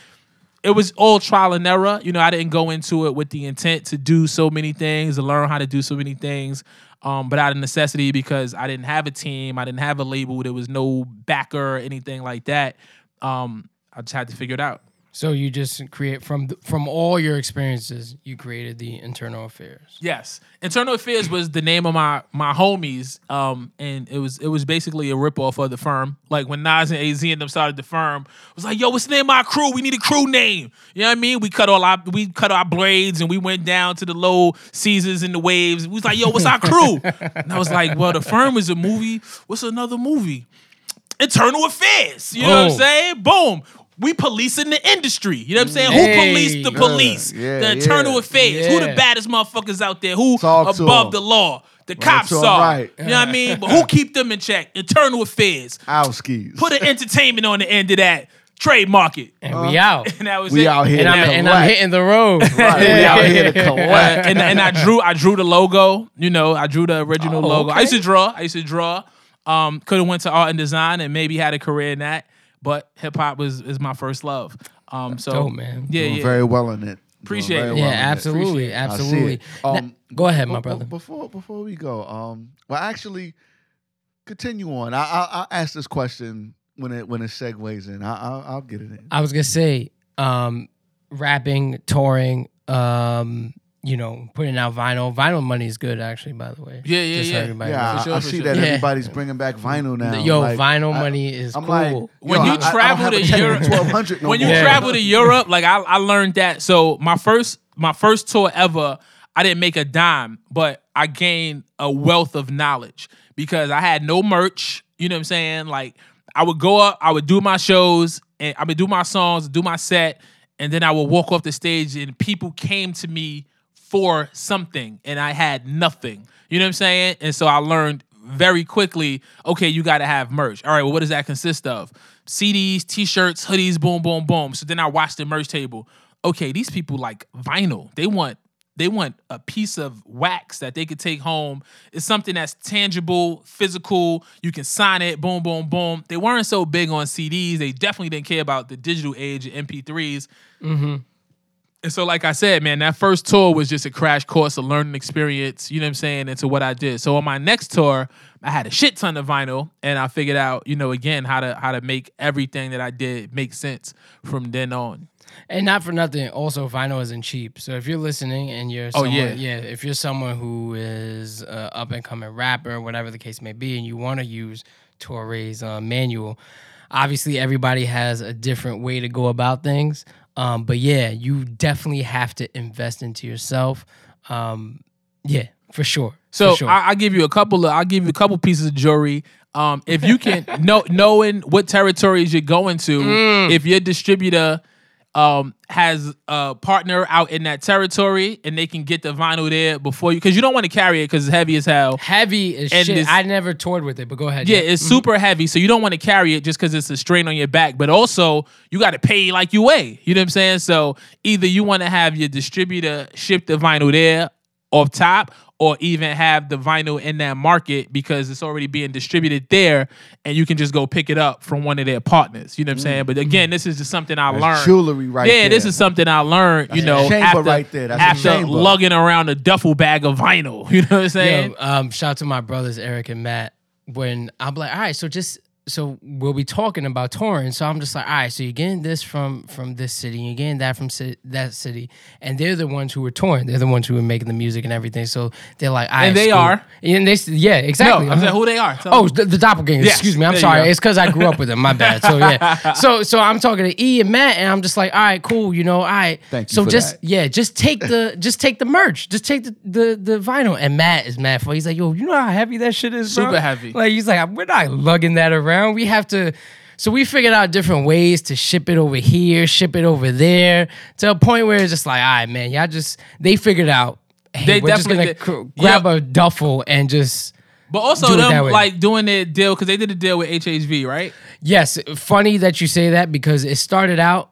it was all trial and error. You know, I didn't go into it with the intent to do so many things, to learn how to do so many things, um, but out of necessity because I didn't have a team, I didn't have a label, there was no backer or anything like that. Um, I just had to figure it out. So you just create from th- from all your experiences, you created the internal affairs. Yes, Internal Affairs was the name of my my homies, um, and it was it was basically a ripoff of the firm. Like when Nas and Az and them started the firm, it was like, yo, what's the name of our crew? We need a crew name. You know what I mean? We cut all our we cut our blades and we went down to the low seasons and the waves. We was like, yo, what's our crew? and I was like, well, the firm is a movie. What's another movie? Internal Affairs. You know what I'm saying? Boom. We policing the industry. You know what I'm saying? Hey. Who policed the police? yeah, the internal yeah. affairs. Who the baddest motherfuckers out there? Who Talk to above 'em. the law? The cops are. right. You know what I mean? But who keep them in check? Internal affairs. Owskies. Put an entertainment on the end of that. Trademark it. And we out. And that was we it. out here and to I'm and I'm hitting the road. Right, we out here to Uh, collect. and, and I drew I drew the logo. You know, I drew the original Oh, logo. I used to draw. I used to draw. Um, could have went to art and design and maybe had a career in that, but hip hop was is my first love. Um, so dope, man. Yeah, Doing yeah. very well in it. Appreciate it. yeah, well in it. absolutely, I absolutely. it. Now- Um, go ahead, my be- be- brother. Before before we go, um, well, actually, continue on. I, I I'll ask this question when it when it segues in. I, I'll, I'll get it in. I was gonna say, um, rapping, touring, um, you know, putting out vinyl. Vinyl money is good, actually. By the way, Yeah, yeah, Just yeah. everybody yeah, knows. I, sure, I see sure. that Yeah. everybody's bringing back vinyl now. Yo, Like, vinyl I- money is I'm cool. like, When yo, you I- I don't travel have to 10 Europe- 1200 no when you. Yeah. travel to Europe, like I, I learned that. So my first my first tour ever, I didn't make a dime, but I gained a wealth of knowledge because I had no merch. You know what I'm saying? Like I would go up, I would do my shows, and I would do my songs, do my set, and then I would walk off the stage, and people came to me for something, and I had nothing. You know what I'm saying? And so I learned very quickly, okay, you got to have merch. All right, well, what does that consist of? CDs, t-shirts, hoodies, boom, boom, boom. So then I watched the merch table. Okay, these people like vinyl. They want they want a piece of wax that they could take home. It's something that's tangible, physical. You can sign it, boom, boom, boom. They weren't so big on CDs. They definitely didn't care about the digital age of MP3s. And so, like I said, man, that first tour was just a crash course, a learning experience, you know what I'm saying, into what I did. So on my next tour, I had a shit ton of vinyl and I figured out, you know, again, how to how to make everything that I did make sense from then on. And not for nothing, also vinyl isn't cheap. So if you're listening and you're Oh, yeah. yeah, if you're someone who is a up and coming rapper, whatever the case may be, and you want to use Torae's uh, manual, obviously everybody has a different way to go about things. Um, but yeah, you definitely have to invest into yourself. Um, yeah, for sure. So for sure. I, I'll give you a couple of I'll give you a couple pieces of jewelry. Um, if you can know knowing what territories you're going to, Mm. if your distributor um has a partner out in that territory and they can get the vinyl there before you because you don't want to carry it because it's heavy as hell. heavy as and shit. this- I never toured with it, but go ahead. Yeah, it's super heavy, so you don't want to carry it just because it's a strain on your back. But also, you got to pay like you weigh. You know what I'm saying? So either you want to have your distributor ship the vinyl there off top, or even have the vinyl in that market because it's already being distributed there, and you can just go pick it up from one of their partners. You know what I'm saying? But again, this is just something I That's learned. jewelry right yeah, this is something I learned. you know, chamber after, right there. That's a after chamber. lugging around a duffel bag of vinyl. You know what I'm saying? Yo, um, shout out to my brothers Eric and Matt. When I'm like, all right, so just so we'll be talking about touring. So I'm just like, all right, so you're getting this from from this city, you're getting that from ci- that city, and they're the ones who were touring. They're the ones who were making the music and everything. So they're like, all right, And they Scoop. are. and they, s- yeah, no, exactly. I'm saying who they are. Tell Oh, the, the doppelgangers. Yes, Excuse me. I'm there sorry. It's because I grew up with them. My bad. So yeah. So so I'm talking to E and Matt, and I'm just like, all right, cool. You know, all right. Thank you So for just that. yeah, just take the just take the merch. Just take the the, the vinyl. And Matt is mad for. He's like, yo, you know how heavy that shit is, bro? Super heavy. Like he's like, we're not lugging that around. We have to. So we figured out different ways to ship it over here, ship it over there, to a point where it's just like, all right, man, y'all just they figured out. Hey, They we're just definitely gonna cr- grab Yeah. a duffel and just But also them like doing their deal because they did a deal with HHV, right? Yes, funny that you say that because it started out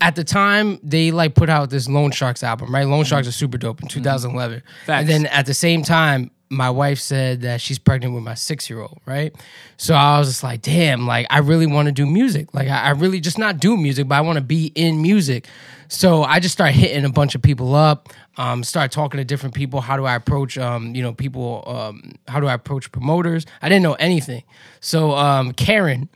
at the time they like put out this Lone Sharks album, right? Lone Sharks are super dope in mm-hmm. 2011. Facts. And then at the same time, my wife said that she's pregnant with my six year old, right? So I was just like, damn, like I really want to do music. Like I, I really just not do music, but I want to be in music. So I just started hitting a bunch of people up, um, start talking to different people. How do I approach, um, you know, people? Um, how do I approach promoters? I didn't know anything. So um, Karen,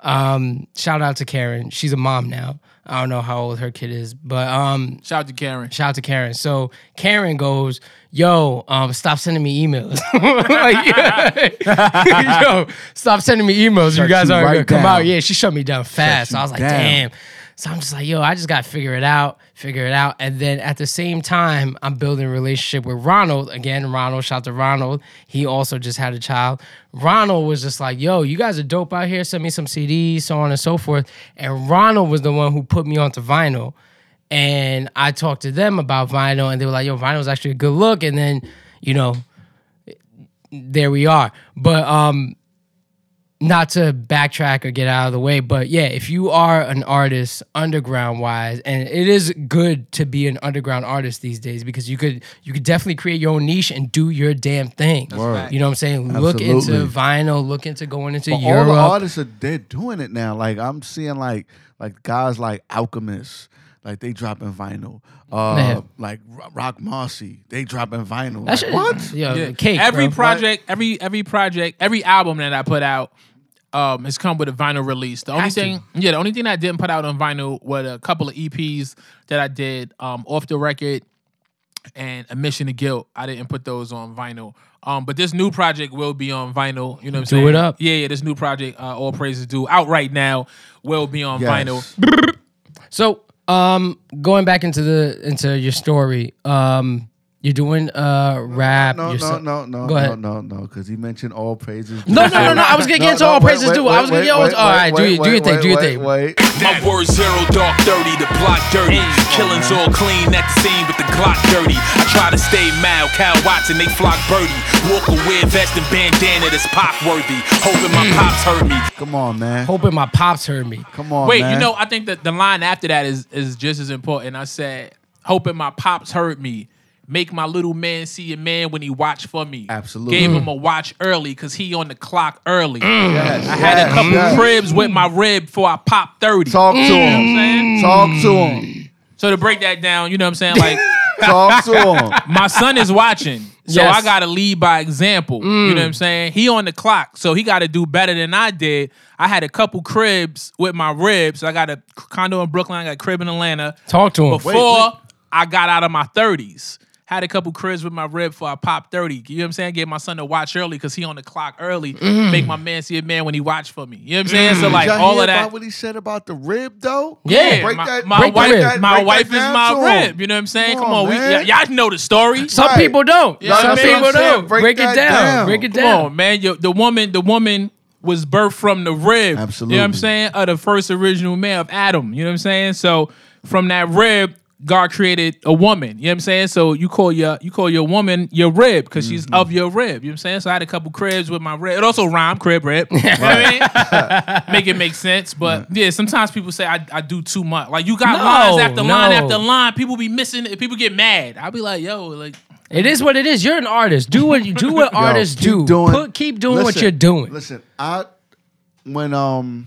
um, shout out to Karen. She's a mom now. I don't know how old her kid is, but um, Shout out to Karen. Shout out to Karen. So Karen goes, "Yo, um, stop sending me emails. like, yo, stop sending me emails. you guys you aren't right gonna come down. out. Yeah, she shut me down fast. So I was like, down. damn. So I'm just like, yo, I just gotta figure it out, figure it out. And then at the same time, I'm building a relationship with Ronald. Again, Ronald, shout out to Ronald. He also just had a child. Ronald was just like, yo, you guys are dope out here. Send me some CDs, so on and so forth. And Ronald was the one who put me onto vinyl. And I talked to them about vinyl, and they were like, yo, vinyl's actually a good look. And then, you know, there we are. But um not to backtrack or get out of the way, but yeah, if you are an artist underground wise, and it is good to be an underground artist these days because you could you could definitely create your own niche and do your damn thing. Word. You know what I'm saying? Absolutely. Look into vinyl, look into going into But all Europe. the artists are they're doing it now. Like I'm seeing like like guys like Alchemist, like they dropping vinyl. Uh, like Roc Marci, they dropping vinyl. That Like, shit- what? Yo, Yeah. cake. every bro. project, every every project, every album that I put out um, has come with a vinyl release. The only Has to. thing, yeah, the only thing I didn't put out on vinyl were a couple of EPs that I did um, off the record and Admission to Guilt. I didn't put those on vinyl. Um, but this new project will be on vinyl. You know what I'm Do saying? it up. Yeah, yeah. This new project, uh, All Praises Due, out right now, will be on Yes. vinyl. So, um, going back into the into your story, um, you're doing uh rap. No, you're no, no, no, Go no, ahead. no, no, because he mentioned all praises. No, no, no, no. I was gonna get into all praises too. I was gonna get all. wait, all right, do you do your wait, thing? Do your wait, thing. Wait, My word zero dark dirty, the block dirty. Killings all clean at the scene with the Glock dirty. I try to stay mild, Cal Watson, they flock birdie. Walk a weird vest and bandana that's pop worthy. Hoping my Mm. pops heard me. Come on, man. Hoping my pops heard me. Come on, Wait, you know, I think that the line after that is is just as important. I said, hoping my pops heard me. Make my little man see a man when he watch for me. Absolutely. Gave him mm. a watch early because he on the clock early. Mm. Yes, I had a couple yes. cribs with my rib before I popped 30. Talk to You know what I'm him. saying? Talk to him. So to break that down, you know what I'm saying? Like Talk to him. my son is watching. So Yes. I gotta lead by example. You know what mm. I'm saying? He on the clock, so he gotta do better than I did. I had a couple cribs with my ribs. I got a condo in Brooklyn, I got a crib in Atlanta. Talk to him. Before I got out of my 30s. Had a couple cribs with my rib for a pop 30. You know what I'm saying? Gave my son to watch early because he on the clock early. Mm. Make my man see a man when he watch for me. You know what I'm saying? So like Y'all hear of that. about what he said about the rib, though? Come Yeah. break my, that. my break wife, rib. my break wife that is my rib. You know what I'm saying? Come Come, on, on, we, y- y'all know the story. Some Right. people don't. Yeah, Some I'm people saying. don't. Break Break, it down. down. Break it Come down. on, man. Yo, the woman, the woman was birthed from the rib. Absolutely. You know what I'm saying? Of the first original man of Adam. You know what I'm saying? So from that rib, God created a woman. You know what I'm saying? So you call your you call your woman your rib because she's Mm-hmm. of your rib. You know what I'm saying? So I had a couple cribs with my rib. It also rhyme crib rib. You know what I mean? Make it make sense. But yeah, sometimes people say I, I do too much. Like you got No, lines after line after line. People be missing. It. People get mad. I'll be like, yo, like It is what it is. You're an artist. Do what you do. What Yo, artists keep do. doing- Put, keep doing what you're doing. Listen, I when um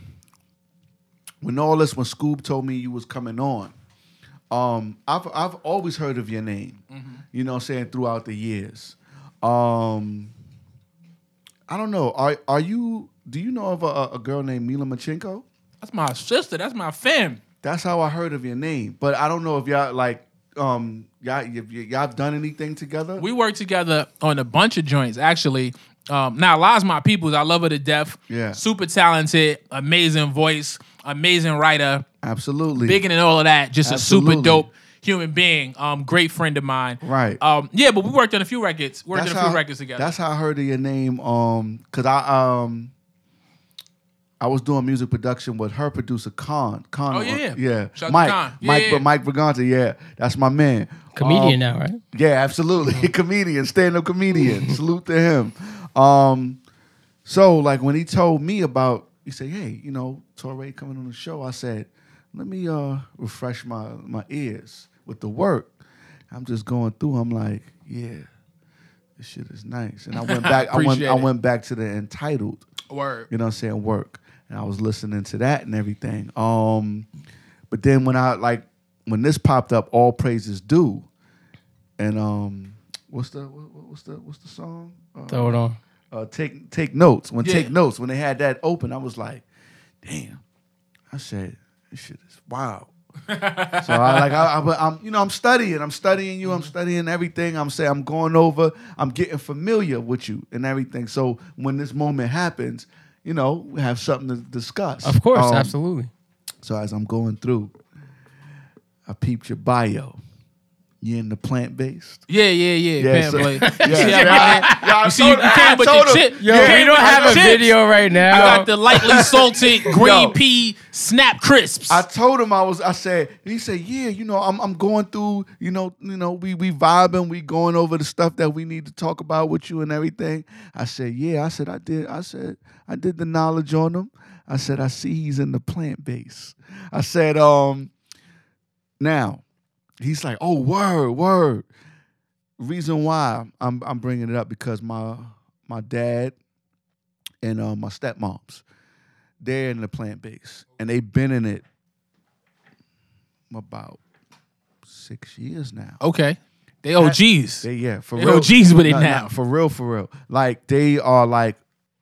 when all this when Scoob told me you was coming on, um I've I've always heard of your name. Mm-hmm. You know, what I'm saying throughout the years. Um I don't know. Are are you? Do you know of a, a girl named Mela Machinko? that's my sister. That's my fam. That's how I heard of your name. But I don't know if y'all like um y'all if y- y'all have done anything together. We worked together on a bunch of joints, actually. Um, now, Lies My Peoples, I love her to death. Yeah. Super talented, amazing voice, amazing writer, Absolutely. bigger than all of that, just a super dope human being. Um, great friend of mine. Right. Um, yeah, but we worked on a few records. Worked That's on a few how- records together. That's how I heard of your name. Um, cause I um, I was doing music production with her producer Khan. Khan, Oh, yeah, yeah. yeah. Shout out to Mike, Khan. Yeah, Mike, yeah. but Mike Brigante, yeah, that's my man. Comedian Um, now, right? Yeah, absolutely. comedian, stand up comedian. Salute to him. Um, so like when he told me about, he said, "Hey, you know, Torae coming on the show." I said, "Let me uh refresh my my ears with the work." I'm just going through. I'm like, "Yeah, this shit is nice." And I went back. I went. Appreciate I went back to the entitled. work. You know what I'm saying? Work. And I was listening to that and everything. Um, but then when I like when this popped up, all praises due. And um, what's the what, what- what's the what's the song? Uh, Throw it on. uh, take take notes. When Yeah. take notes, when they had that open, I was like, damn. I said, this shit is wild. so I like I, I, am you know I'm studying. I'm studying you. I'm Mm-hmm. studying everything. I'm saying I'm going over. I'm getting familiar with you and everything. So when this moment happens, you know we have something to discuss. Of course, Um, absolutely. So as I'm going through, I peeped your bio. You in the plant based? Yeah, yeah, yeah. Yeah, Pan so- play. Yeah, You see yeah, I- yeah, I you see, you told- I came with the chip. Yo, You we don't have a chips. video right now. I got the lightly salted green Yo. pea snap crisps. I told him I was. I said. He said, "Yeah, you know, I'm, I'm going through. You know, you know, we we vibing. We going over the stuff that we need to talk about with you and everything." I said, "Yeah." I said, "I did." I said, "I did the knowledge on him." I said, "I see he's in the plant base." I said, "Um, now." He's like, "Oh, word, word." Reason why I'm I'm bringing it up because my my dad and uh, my stepmoms, they're in the plant base and they've been in it about six years now. okay. They OGs. They yeah, for They real. OGs with it Nah, now. nah, for real, for real. Like they are like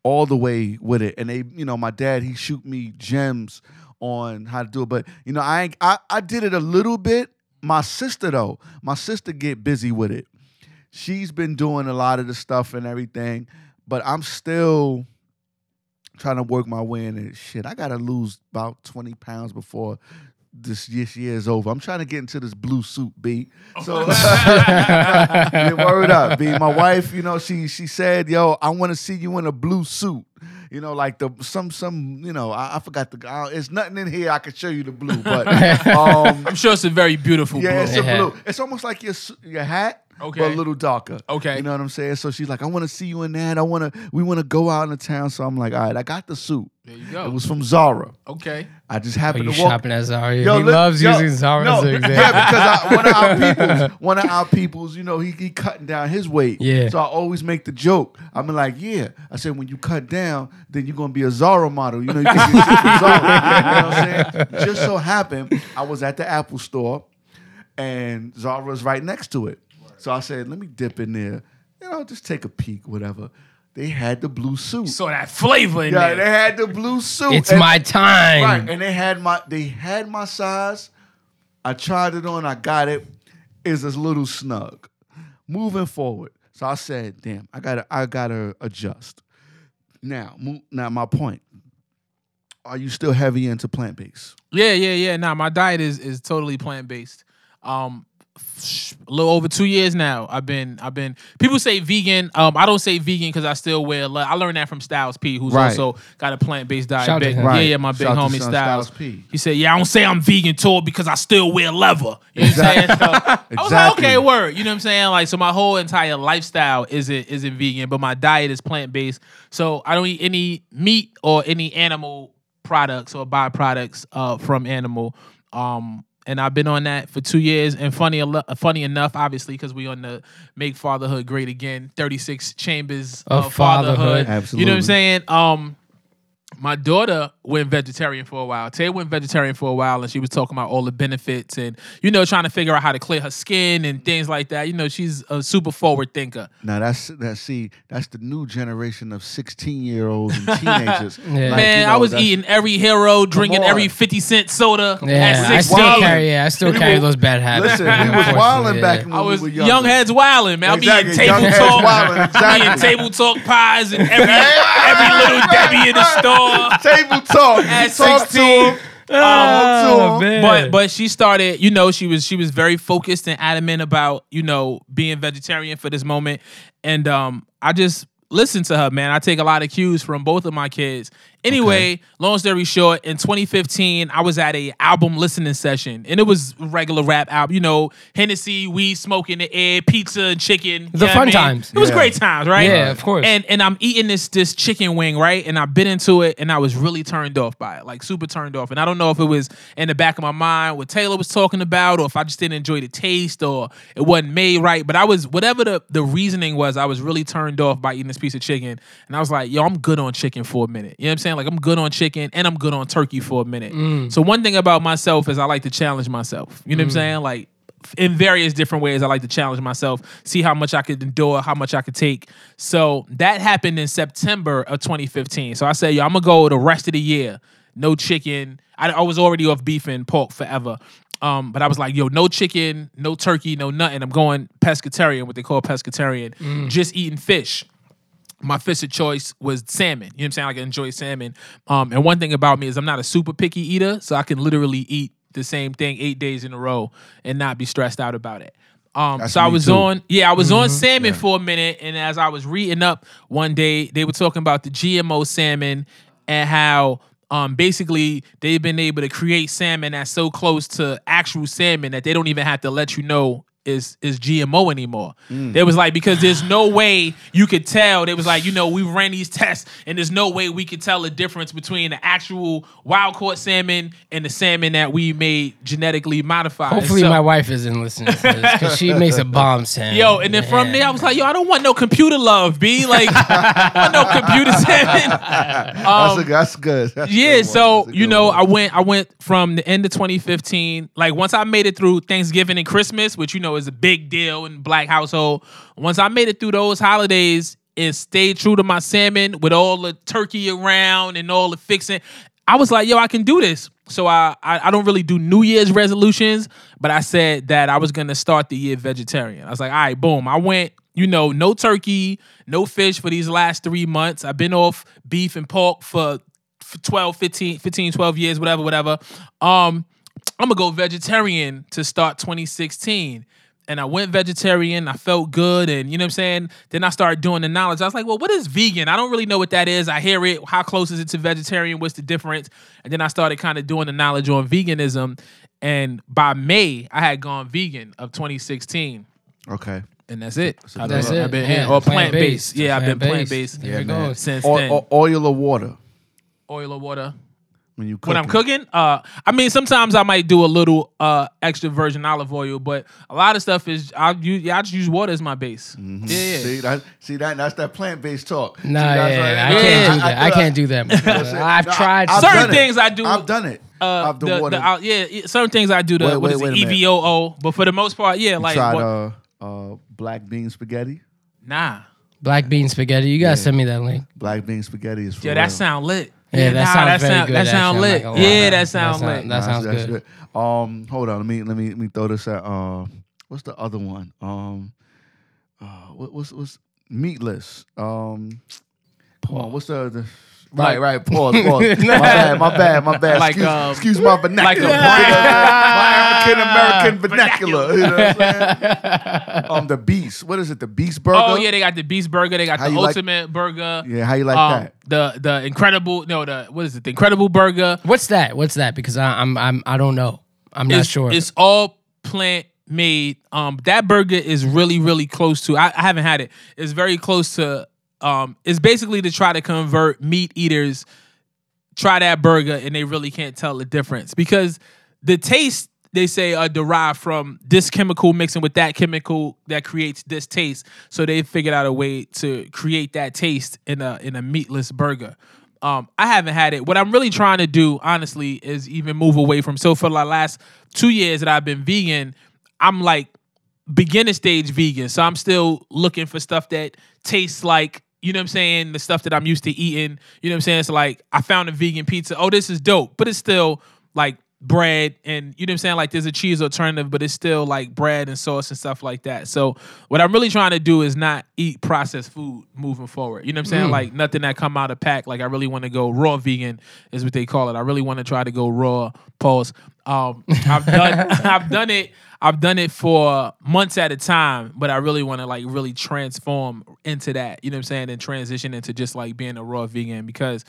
all the way with it, and they, you know, my dad he shoot me gems on how to do it, but you know, I I I did it a little bit. My sister though, my sister get busy with it. She's been doing a lot of the stuff and everything, but I'm still trying to work my way in it. Shit, I gotta lose about 20 pounds before this this year is over. I'm trying to get into this blue suit, B. So yeah, word up, B. My wife, you know, she she said, "Yo, I want to see you in a blue suit." You know, like the some some, you know, I, I forgot the. I, it's nothing in here I can show you the blue, but um, I'm sure it's a very beautiful yeah, blue. it's a blue. It's almost like your your hat, but a little darker. Okay. you know what I'm saying. So she's like, "I want to see you in that. I want to. We want to go out in the town." So I'm like, "All right, I got the suit. There you go. It was from Zara. okay. I just Are happened Oh, to walk. shopping at Zara? Yo, he look- loves yo, using Zara no, as an example. Yeah, because I, one of our peoples, one of our peoples, you know, he, he cutting down his weight. Yeah. So I always make the joke. I'm like, yeah. I said, when you cut down, then you're gonna be a Zara model. You know, you can get shit from Zara. You know what I'm saying? Just so happened, I was at the Apple store, and Zara's right next to it. So I said, let me dip in there. You know, just take a peek, whatever. They had the blue suit. So that flavor in yeah, there. they had the blue suit. it's And- my time. Right, and they had my they had my size. I tried it on. I got it. It's a little snug. Moving forward, so I said, "Damn, I gotta I gotta adjust." Now, mo- now my point. Are you still heavy into plant based? Yeah, yeah, yeah. Nah, my diet is is totally plant based. Um, a little over two years now. I've been I've been. People say vegan. Um, I don't say vegan because I still wear. le- I learned that from Styles P, who's Right. also got a plant based diet. Shout to Big- him. Yeah, Right. yeah, my big Shout homie son Styles. Styles P. He said, "Yeah, I don't say I'm vegan to it because I still wear leather." You know what I'm saying? So, I was like, "Okay, word." You know what I'm saying? Like, so my whole entire lifestyle isn't isn't vegan, but my diet is plant based. So I don't eat any meat or any animal products or byproducts uh, from animal. Um, and I've been on that for two years. And funny, elo- funny enough, obviously, because we on the Make Fatherhood Great Again, 36 chambers Of of, fatherhood. fatherhood. You know what I'm saying? Um, my daughter went vegetarian for a while. Tay went vegetarian for a while, and she was talking about all the benefits and you know trying to figure out how to clear her skin and things like that. You know, she's a super forward thinker. Now that's that. See, that's the new generation of sixteen year olds and teenagers. Yeah. Like, Man, you I was eating every hero, drinking every 50 cent soda yeah, at I 16. still Wildin'. carry. Yeah, I still We carry were- those bad habits. Listen, we was unfortunately, wilding back yeah. when I was we were young heads wilding, man. Exactly, I'm eating young table talk. wildin', I'm exactly. eating table talk pies and every every little Debbie in the store. Table talk. At Talk to 16. him. Talk Oh, man. but but she started you know she was she was very focused and adamant about you know being vegetarian for this moment and um i just listened to her man i take a lot of cues from both of my kids Anyway, long story short, in 2015, I was at a album listening session, and it was regular rap album. You know, Hennessy, weed, smoking in the air, pizza and chicken. The what I fun mean? times. It was Yeah. great times, right? Yeah, of course. And and I'm eating this this chicken wing, right? And I bit into it, and I was really turned off by it, like super turned off. And I don't know if it was in the back of my mind what Taylor was talking about, or if I just didn't enjoy the taste, or it wasn't made right. But I was whatever the the reasoning was, I was really turned off by eating this piece of chicken, and I was like, yo, I'm good on chicken for a minute. You know what I'm saying? Like I'm good on chicken, and I'm good on turkey for a minute. Mm. So one thing about myself is I like to challenge myself. You know what I'm mm. saying? Like in various different ways. I like to challenge myself, see how much I could endure, how much I could take. So that happened in September of 2015. So I said, yo, I'm gonna go the rest of the year, no chicken. I, I was already off beef and pork forever. Um, but I was like, yo, no chicken, no turkey, no nothing. I'm going pescatarian, what they call pescatarian, mm. just eating fish my fish of choice was salmon. You know what I'm saying? Like I enjoy salmon. Um, and one thing about me is I'm not a super picky eater, so I can literally eat the same thing eight days in a row and not be stressed out about it. Um, so I was too. on, yeah, I was on salmon for a minute, and as I was reading up one day, they were talking about the GMO salmon and how um, basically they've been able to create salmon that's so close to actual salmon that they don't even have to let you know is is GMO anymore. Mm. They was like because there's no way you could tell. It was like you know we ran these tests and there's no way we could tell the difference between the actual wild caught salmon and the salmon that we made genetically modified. Hopefully, So- my wife isn't listening because she makes a bomb sound. Yo, and then from there, I was like, yo, I don't want no computer love, B. Like, I don't want no computer salmon. that's, a, that's good. That's Yeah, good so you know, one. I went I went from the end of 2015. Like once I made it through Thanksgiving and Christmas, which you know is a big deal in black household. Once I made it through those holidays and stayed true to my salmon with all the turkey around and all the fixing, I was like, yo, I can do this. So I, I I don't really do New Year's resolutions, but I said that I was gonna start the year vegetarian. I was like, all right, boom. I went, you know, no turkey, no fish for these last three months. I've been off beef and pork for for 12, 15, 15, 12 years, whatever, whatever. Um, I'm gonna go vegetarian to start 2016. And I went vegetarian. I felt good, and you know what I'm saying. Then I started doing the knowledge. I was like, "Well, what is vegan? I don't really know what that is. I hear it. How close is it to vegetarian? What's the difference?" And then I started kind of doing the knowledge on veganism. And by May, I had gone vegan of 2016, okay. and that's it. I've That's been, it. I've been Yeah, or plant-based. plant based. Yeah, I've been plant Plant-based. based There goes. since O- then. o- oil or water Oil or water. When you cook. when I'm cooking. Uh, I mean, sometimes I might do a little uh extra virgin olive oil, but a lot of stuff is I use. Yeah, I just use water as my base. Yeah, yeah. See that? See that? That's that plant based talk. Nah, See, yeah, yeah, right. I Yeah, can't do that. I, I- can't do that. my I've no, tried. I've Certain done it. things I do- I've done it. Uh, I've the, the, water. the, uh, yeah, yeah, certain things I do the Wait, what wait, is wait it. EVOO, but for the most part, yeah, You like tried what- uh, uh, black bean spaghetti. nah, Black bean spaghetti. You gotta send me that link. Black bean spaghetti is for yeah, real. that sound lit. Yeah, that nah, sounds that very sound, good. That sound actually, lit. not. Yeah, that sound sound- lit. That sounds that's good. Um, hold on. Let me let me let me throw this at. Uh, what's the other one? Um, uh, what, what's what's meatless? Um, come on. What's the, the right right pause pause. my bad my bad my bad. Like, excuse, um, excuse my vernacular. like a my African American vernacular. You know what I'm saying? um, the beast. What is it? The beast burger. Oh yeah, they got the Beast Burger. They got How the you like- Ultimate Burger. Yeah, how you like um, that? The the incredible no the what is it the Incredible Burger. What's that? What's that? Because I, I'm I'm I don't know. I'm not sure. It's all plant made. Um, that burger is really, really close to. I, I haven't had it. It's very close to. Um, it's basically to try to convert meat eaters. Try that burger, and they really can't tell the difference because the taste they say are derived from this chemical mixing with that chemical that creates this taste. So they figured out a way to create that taste in a in a meatless burger. Um, I haven't had it. What I'm really trying to do, honestly, is even move away from. So for the last two years that I've been vegan, I'm like beginner stage vegan. So I'm still looking for stuff that tastes like, you know what I'm saying, the stuff that I'm used to eating. You know what I'm saying? It's like I found a vegan pizza. Oh, this is dope. But it's still like bread and you know what I'm saying? Like there's a cheese alternative, but it's still like bread and sauce and stuff like that. So what I'm really trying to do is not eat processed food moving forward. You know what I'm saying? Mm. Like nothing that come out of pack. Like I really want to go raw vegan is what they call it. I really want to try to go raw pause. Um I've done I've done it I've done it for months at a time, but I really want to like really transform into that. You know what I'm saying? And transition into just like being a raw vegan because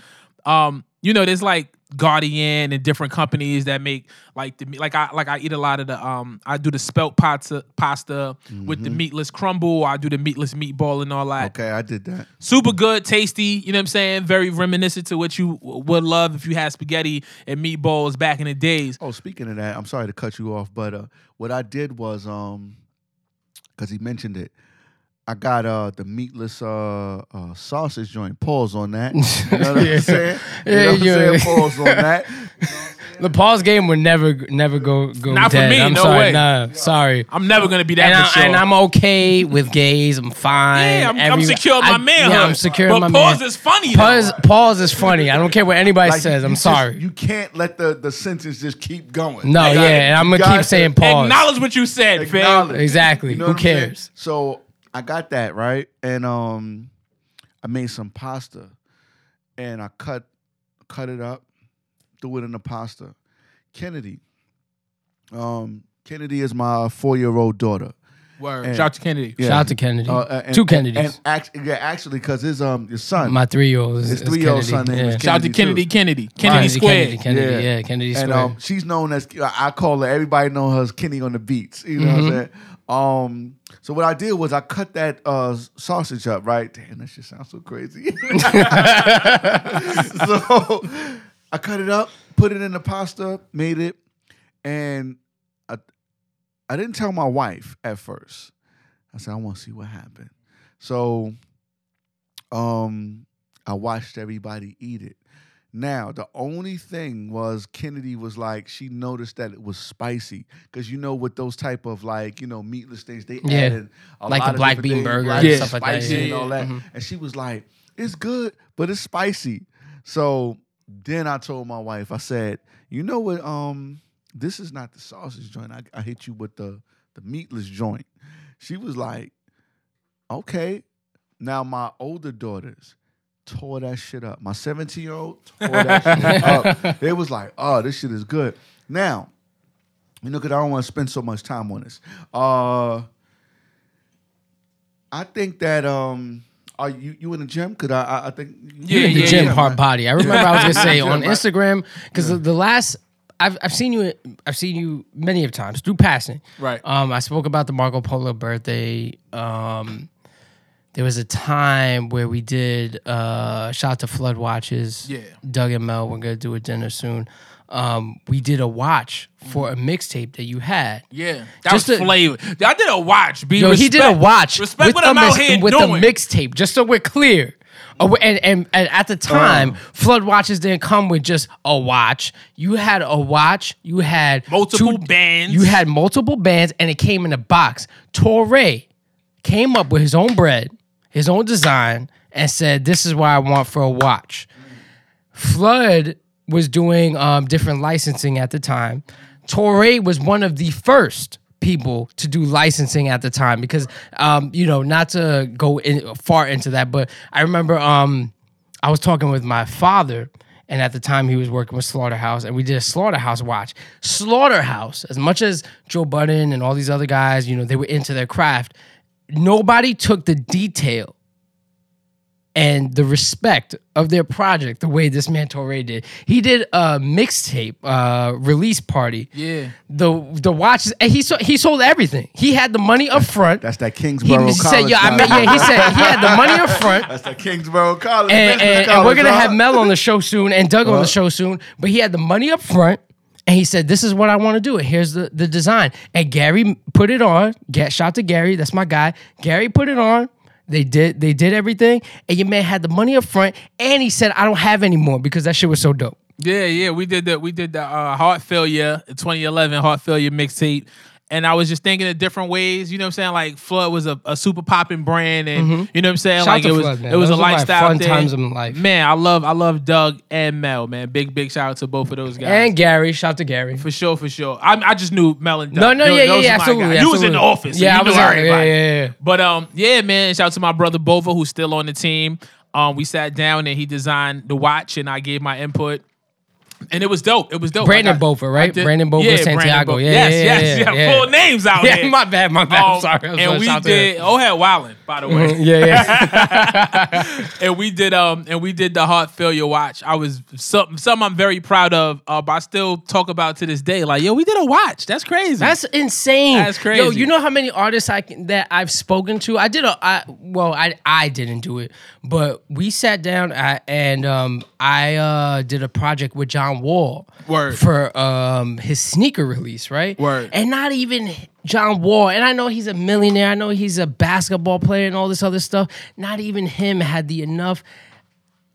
um, you know, there's like Gardein and different companies that make like the like I like I eat a lot of the um I do the spelt pasta pasta with the meatless crumble. I do the meatless meatball and all that. Okay, I did that. Super good, tasty. You know what I'm saying? Very reminiscent to what you would love if you had spaghetti and meatballs back in the days. Oh, speaking of that, I'm sorry to cut you off, but uh, what I did was um, because he mentioned it, I got uh the meatless uh, uh sausage joint. Pause on that. You know what Yeah. I'm saying? You Yeah, know what I'm saying? Pause on that. The pause game would never, never go go Not for me, I'm no sorry. way. Nah, sorry. I'm never gonna be that And, mature. I, and I'm okay with gays. I'm fine. yeah, I'm, I'm secure in my I- manhood. Yeah, I'm secure but in my pause man. is funny. though. Pause, pause is funny. I don't care what anybody Like, says. I'm just- sorry. You can't let the the sentence just keep going. no, gotta- yeah, and I'm gonna keep saying pause. Acknowledge what you said, fam. Exactly. You know Who what I'm saying? cares? So I got that right, and um, I made some pasta, and I cut cut it up, threw it in the pasta. Kennedy, um, Kennedy is my four year old daughter. Word. And- Shout out to Kennedy. Yeah. Shout out to Kennedy. Uh, uh, and- Two Kennedys. And, act- yeah, actually, because his um his son, my three year old his three-year-old son name is. Shout out to Kennedy, Kennedy, too. Kennedy. Kennedy Kennedy, Square. Kennedy, Kennedy, Yeah. yeah, Kennedy and Square. um, she's known as I call her. Everybody know her as Kenny on the beats. You know what I'm saying? Um, so what I did was I cut that uh, sausage up. Right? Damn, that shit sounds so crazy. so I cut it up, put it in the pasta, made it, and I I didn't tell my wife at first. I said I want to see what happened. So, um, I watched everybody eat it. Now, the only thing was Kennedy was like she noticed that it was spicy because you know with those type of like you know meatless things they Yeah. added a Like lot black bean things, burger and stuff like that, yeah, and all yeah. that, Mhm. and she was like, "It's good, but it's spicy." So then I told my wife, I said, "You know what? Um, this is not the sausage joint. I, I hit you with the the meatless joint." She was like, "Okay." Now my older daughters tore that shit up. My 17 year old tore that shit up. They was like, "Oh, this shit is good." Now, you know, because I don't want to spend so much time on this. Uh, I think that um, are you you in the gym? Cause I I, I think Yeah, the yeah, gym yeah. hard body. I remember I was gonna say on. Instagram because the, the last I've I've seen you I've seen you many of times through passing. Right. Um, I spoke about the Marco Polo birthday. Um, there was a time where we did uh shout out to Flud Watches. Yeah. Doug and Mel, we're gonna do a dinner soon. Um, we did a watch for a mixtape that you had. Yeah, that Just was to- flavor. I did a watch. Be Yo, he did a watch Respect with what a I'm out here with doing. a mixtape, just so we're clear. Oh, and, and, and at the time, Uh. Flud watches didn't come with just a watch. You had a watch. You had Multiple bands. You had multiple bands, and it came in a box. Torae came up with his own bread, his own design, and said, "This is what I want for a watch." Flud was doing um, different licensing at the time. Torae was one of the first people to do licensing at the time because, um, you know, not to go in, far into that, but I remember um, I was talking with my father. And at the time, he was working with Slaughterhouse, and we did a Slaughterhouse watch. Slaughterhouse, as much as Joe Budden and all these other guys, you know, they were into their craft. Nobody took the detail and the respect of their project the way this man Torae did. He did a mixtape uh, release party. Yeah. The the watches and he sold he sold everything. He had the money up front. That's that he Kingsborough said, College. yeah, I mean, yeah, he said he had the money up front. That's that Kingsborough College. And, business and, and we're gonna huh? have Mel on the show soon and Doug on the show soon. But he had the money up front, and he said, "This is what I want to do. Here's the the design." And Gary put it on. Get shot to Gary. That's my guy. Gary put it on. They did they did everything, and your man had the money up front, and he said, "I don't have any more because that shit was so dope." Yeah, yeah, we did that. we did the uh, heart failure 2011 heart failure mixtape, and I was just thinking of different ways. You know what I'm saying? Like Flud was a, a super popping brand, and you know what I'm saying? Mm-hmm. Shout like it was Flud, it was Those a lifestyle fun thing. times in life. Man, I love I love Doug and Mel. Man, big big shout out to both of those guys. And Gary, shout out to Gary. for sure, for sure. I, I just knew Mel and Doug. No, no, Those- yeah, yeah, those yeah, absolutely. You was in the office. so Yeah, you I was there. Yeah, yeah, yeah. But um, yeah, man. Shout out to my brother Bova, who's still on the team. Um, we sat down and he designed the watch, and I gave my input. And it was dope. It was dope. Brandon Like, Bofa, right? Did- Brandon Bofa Brandon Santiago. Bofa. Yeah, yes, yeah, yes, yeah, yeah, yeah. Full names out Yeah, here. my bad, my bad. I'm Um, sorry. I'm and we Shout out to did. Oh, had Wylin, by the way. yeah, yeah. and we did um and we did the heart failure watch. I was something something I'm very proud of. Uh, but I still talk about to this day. Like, yo, we did a watch. That's crazy. That's insane. That's crazy. Yo, you know how many artists I can, that I've spoken to? I did a I well, I I didn't do it, but we sat down I, and um I uh did a project with John Wall Word. for um his sneaker release, right? Word. And not even John Wall, and I know he's a millionaire. I know he's a basketball player and all this other stuff. Not even him had the enough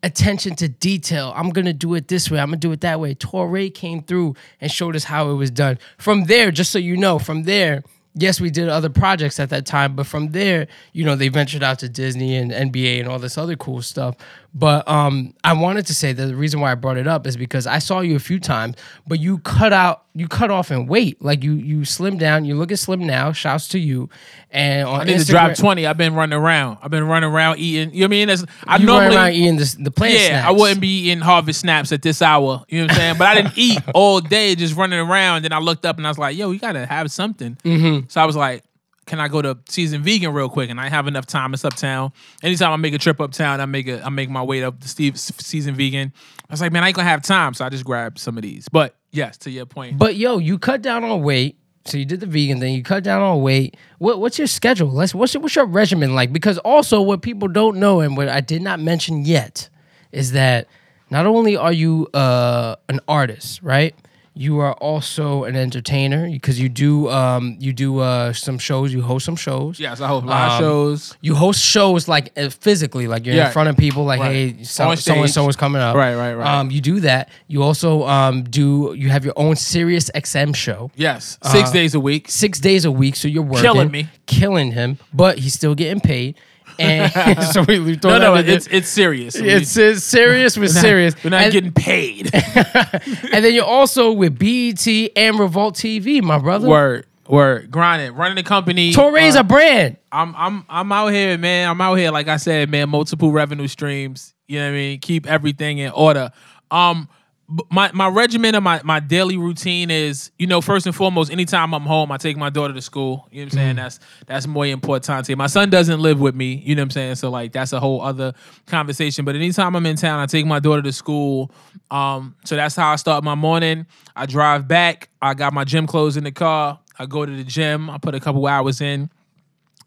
attention to detail. I'm gonna do it this way. I'm gonna do it that way. Torae came through and showed us how it was done. From there, just so you know, from there, yes, we did other projects at that time, but from there, you know, they ventured out to Disney and NBA and all this other cool stuff. But um, I wanted to say that the reason why I brought it up is because I saw you a few times, but you cut out, you cut off in weight. Like you, you slim down. You look at slim now. Shouts to you. And on I need Instagram, to drop twenty. I've been running around. I've been running around eating. You know what I mean? That's, I You normally run around eating this, the plant yeah, snacks. I wouldn't be eating harvest snaps at this hour. You know what I'm saying? But I didn't eat all day, just running around. Then I looked up and I was like, "Yo, you gotta have something." Mm-hmm. So I was like, "Can I go to Seasoned Vegan real quick?" And I have enough time. It's uptown. Anytime I make a trip uptown, I make a I make my way up to Steve Seasoned Vegan. I was like, "Man, I ain't gonna have time," so I just grabbed some of these. But yes, to your point, But yo, you cut down on weight. So you did the vegan thing. You cut down on weight. What, what's your schedule? Let's what's your, what's your regimen like? Because also what people don't know and what I did not mention yet is that not only are you uh, an artist, right? You are also an entertainer because you do um, you do uh, some shows. You host some shows. yes, I hope live Um, shows. You host shows like uh, physically, like you're Yeah. in front of people, like Right. hey, so, so and so is coming up. Right, right, right. Um, you do that. You also um, do. You have your own Sirius XM show Yes, six uh, days a week. six days a week, so you're working, Killing me. killing him, but he's still getting paid. And so we, we No, no, it's it's serious. it's, it's serious with serious. We're not and, getting paid. and then you're also with BET and Revolt TV, my brother. word, word, grinding, running the company. Torae's uh, a brand. I'm I'm I'm out here, man. I'm out here, like I said, man. Multiple revenue streams. You know what I mean? Keep everything in order. Um, my my regimen of my my daily routine is, you know, first and foremost, anytime I'm home, I take my daughter to school. You know what I'm saying? That's that's more important. To me. My son doesn't live with me. You know what I'm saying? So like that's a whole other conversation. But anytime I'm in town, I take my daughter to school. Um, so that's how I start my morning. I drive back. I got my gym clothes in the car. I go to the gym. I put a couple hours in.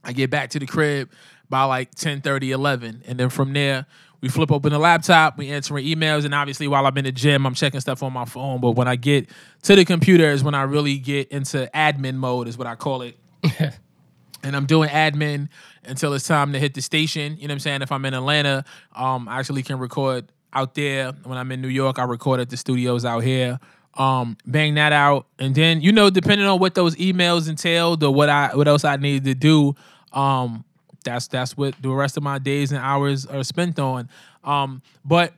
I get back to the crib by like 10, 11. And then from there, we flip open the laptop, we answering emails, and obviously while I'm in the gym, I'm checking stuff on my phone. But when I get to the computer is when I really get into admin mode, is what I call it. and I'm doing admin until it's time to hit the station. You know what I'm saying? If I'm in Atlanta, um, I actually can record out there. When I'm in New York, I record at the studios out here. Um, bang that out, and then you know, depending on what those emails entailed or what I what else I needed to do, um, that's that's what the rest of my days and hours are spent on. Um, but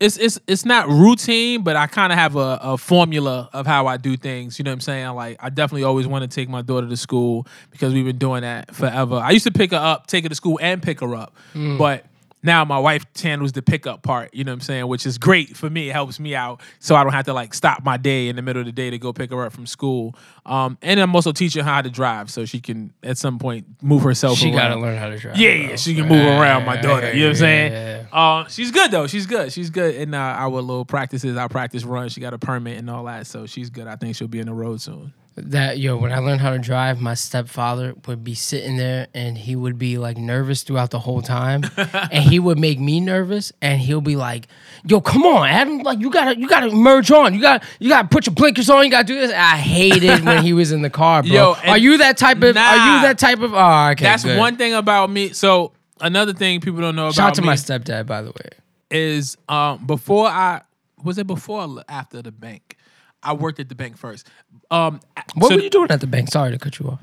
it's it's it's not routine, but I kind of have a, a formula of how I do things. You know what I'm saying? Like I definitely always want to take my daughter to school because we've been doing that forever. I used to pick her up, take her to school, and pick her up, but now my wife handles the pickup part. You know what I'm saying? Which is great for me. It helps me out, so I don't have to like stop my day in the middle of the day to go pick her up from school. Um, and I'm also teaching her how to drive, so she can at some point move herself. She around. got to learn how to drive. Yeah, yeah, she can move around my daughter. You know what I'm saying? Yeah. Uh, she's good though. She's good. She's good. And uh, our little practices, our practice run, she got a permit and all that, so she's good. I think she'll be in the road soon. That yo when i learned how to drive my stepfather would be sitting there and he would be like nervous throughout the whole time. And he would make me nervous and he'll be like yo come on adam like you gotta you gotta merge on. You gotta you gotta put your blinkers on. You gotta do this. I hated when he was in the car bro. Yo, are you that type of are you that type of oh okay That's good. one thing about me. So another thing people don't know about shout out to me my stepdad by the way. is um, before I was it before or after the bank. I worked at the bank first. Um, what so, were you doing at the bank sorry to cut you off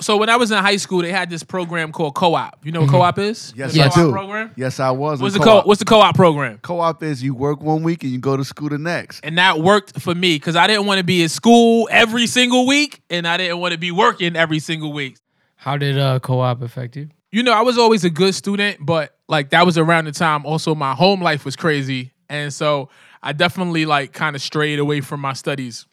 so when I was in high school, they had this program called co-op. You know what co-op is? Yes, The I co-op do. Program. Yes, I was. What's the co-op. co? What's the co-op program? Co-op is you work one week and you go to school the next. and that worked for me because I didn't want to be in school every single week, and I didn't want to be working every single week. how did uh co-op affect you You know, I was always a good student, but like that was around the time also my home life was crazy. and so I definitely like kind of strayed away from my studies.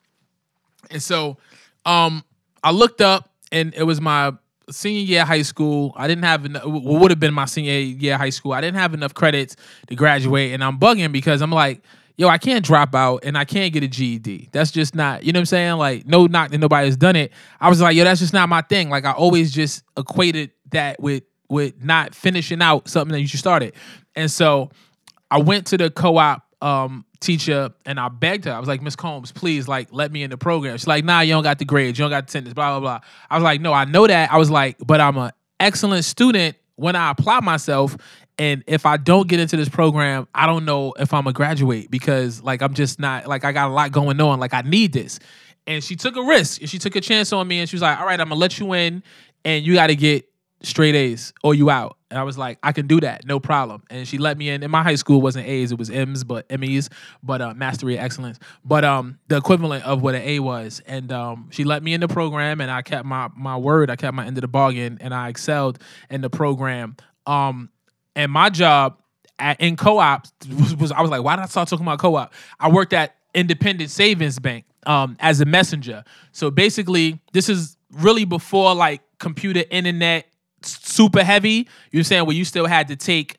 And so um I looked up and it was my senior year high school. I didn't have enough what would have been my senior year high school. I didn't have enough credits to graduate and I'm bugging because I'm like, yo, I can't drop out and I can't get a GED. That's just not, you know what I'm saying? Like no knock that nobody has done it. I was like, yo, that's just not my thing. Like I always just equated that with with not finishing out something that you should started. And so I went to the co-op um, teacher and I begged her. I was like, Miss Combs, please, like, let me in the program. She's like, Nah, you don't got the grades, you don't got the attendance, blah blah blah. I was like, No, I know that. I was like, but I'm an excellent student when I apply myself. And if I don't get into this program, I don't know if I'm a graduate because like I'm just not like I got a lot going on. Like I need this. And she took a risk and she took a chance on me and she was like, All right, I'm gonna let you in and you gotta get straight A's or you out. And I was like, I can do that, no problem. And she let me in. In my high school wasn't A's, it was M's, but M's, but uh, Mastery of Excellence. But um, the equivalent of what an A was. And um, she let me in the program, and I kept my my word. I kept my end of the bargain, and I excelled in the program. Um, and my job at, in co-op was, was I was like, why did I start talking about co-op? I worked at Independence Savings Bank um, as a messenger. So basically, this is really before like computer internet super heavy. You know what I'm saying? Where you still had to take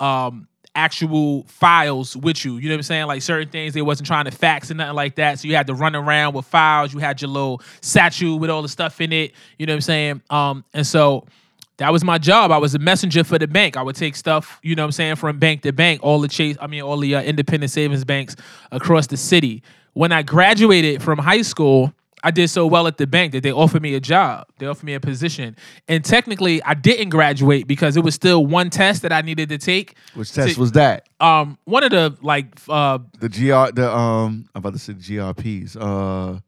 um actual files with you. You know what I'm saying? Like certain things they wasn't trying to fax and nothing like that. So you had to run around with files. You had your little satchel with all the stuff in it. You know what I'm saying? Um and so that was my job. I was a messenger for the bank. I would take stuff, you know what I'm saying, from bank to bank, all the chase, I mean all the uh, independent savings banks across the city. When I graduated from high school, I did so well at the bank that they offered me a job. They offered me a position. And technically, I didn't graduate because it was still one test that I needed to take. Which test to- was that? Um, one of the like uh The GR, the um, I'm about to say GRPs. Uh,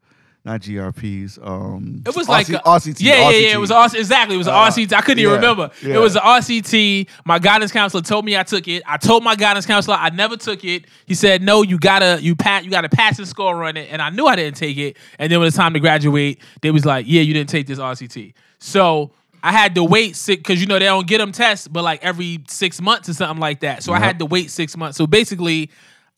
not GRPs. Um, It was like RC, a- RCT. Yeah, yeah, RCT. yeah. It was RC, exactly. It was Uh, RCT. I couldn't even yeah, remember. yeah. It was an RCT. My guidance counselor told me I took it. I told my guidance counselor I never took it. He said, "No, you gotta you pat you gotta pass the score on it." And I knew I didn't take it. And then when it's time to graduate, they was like, "Yeah, you didn't take this RCT." So. I had to wait six because you know they don't get them tests, but like every six months or something like that. So I had to wait six months. So basically,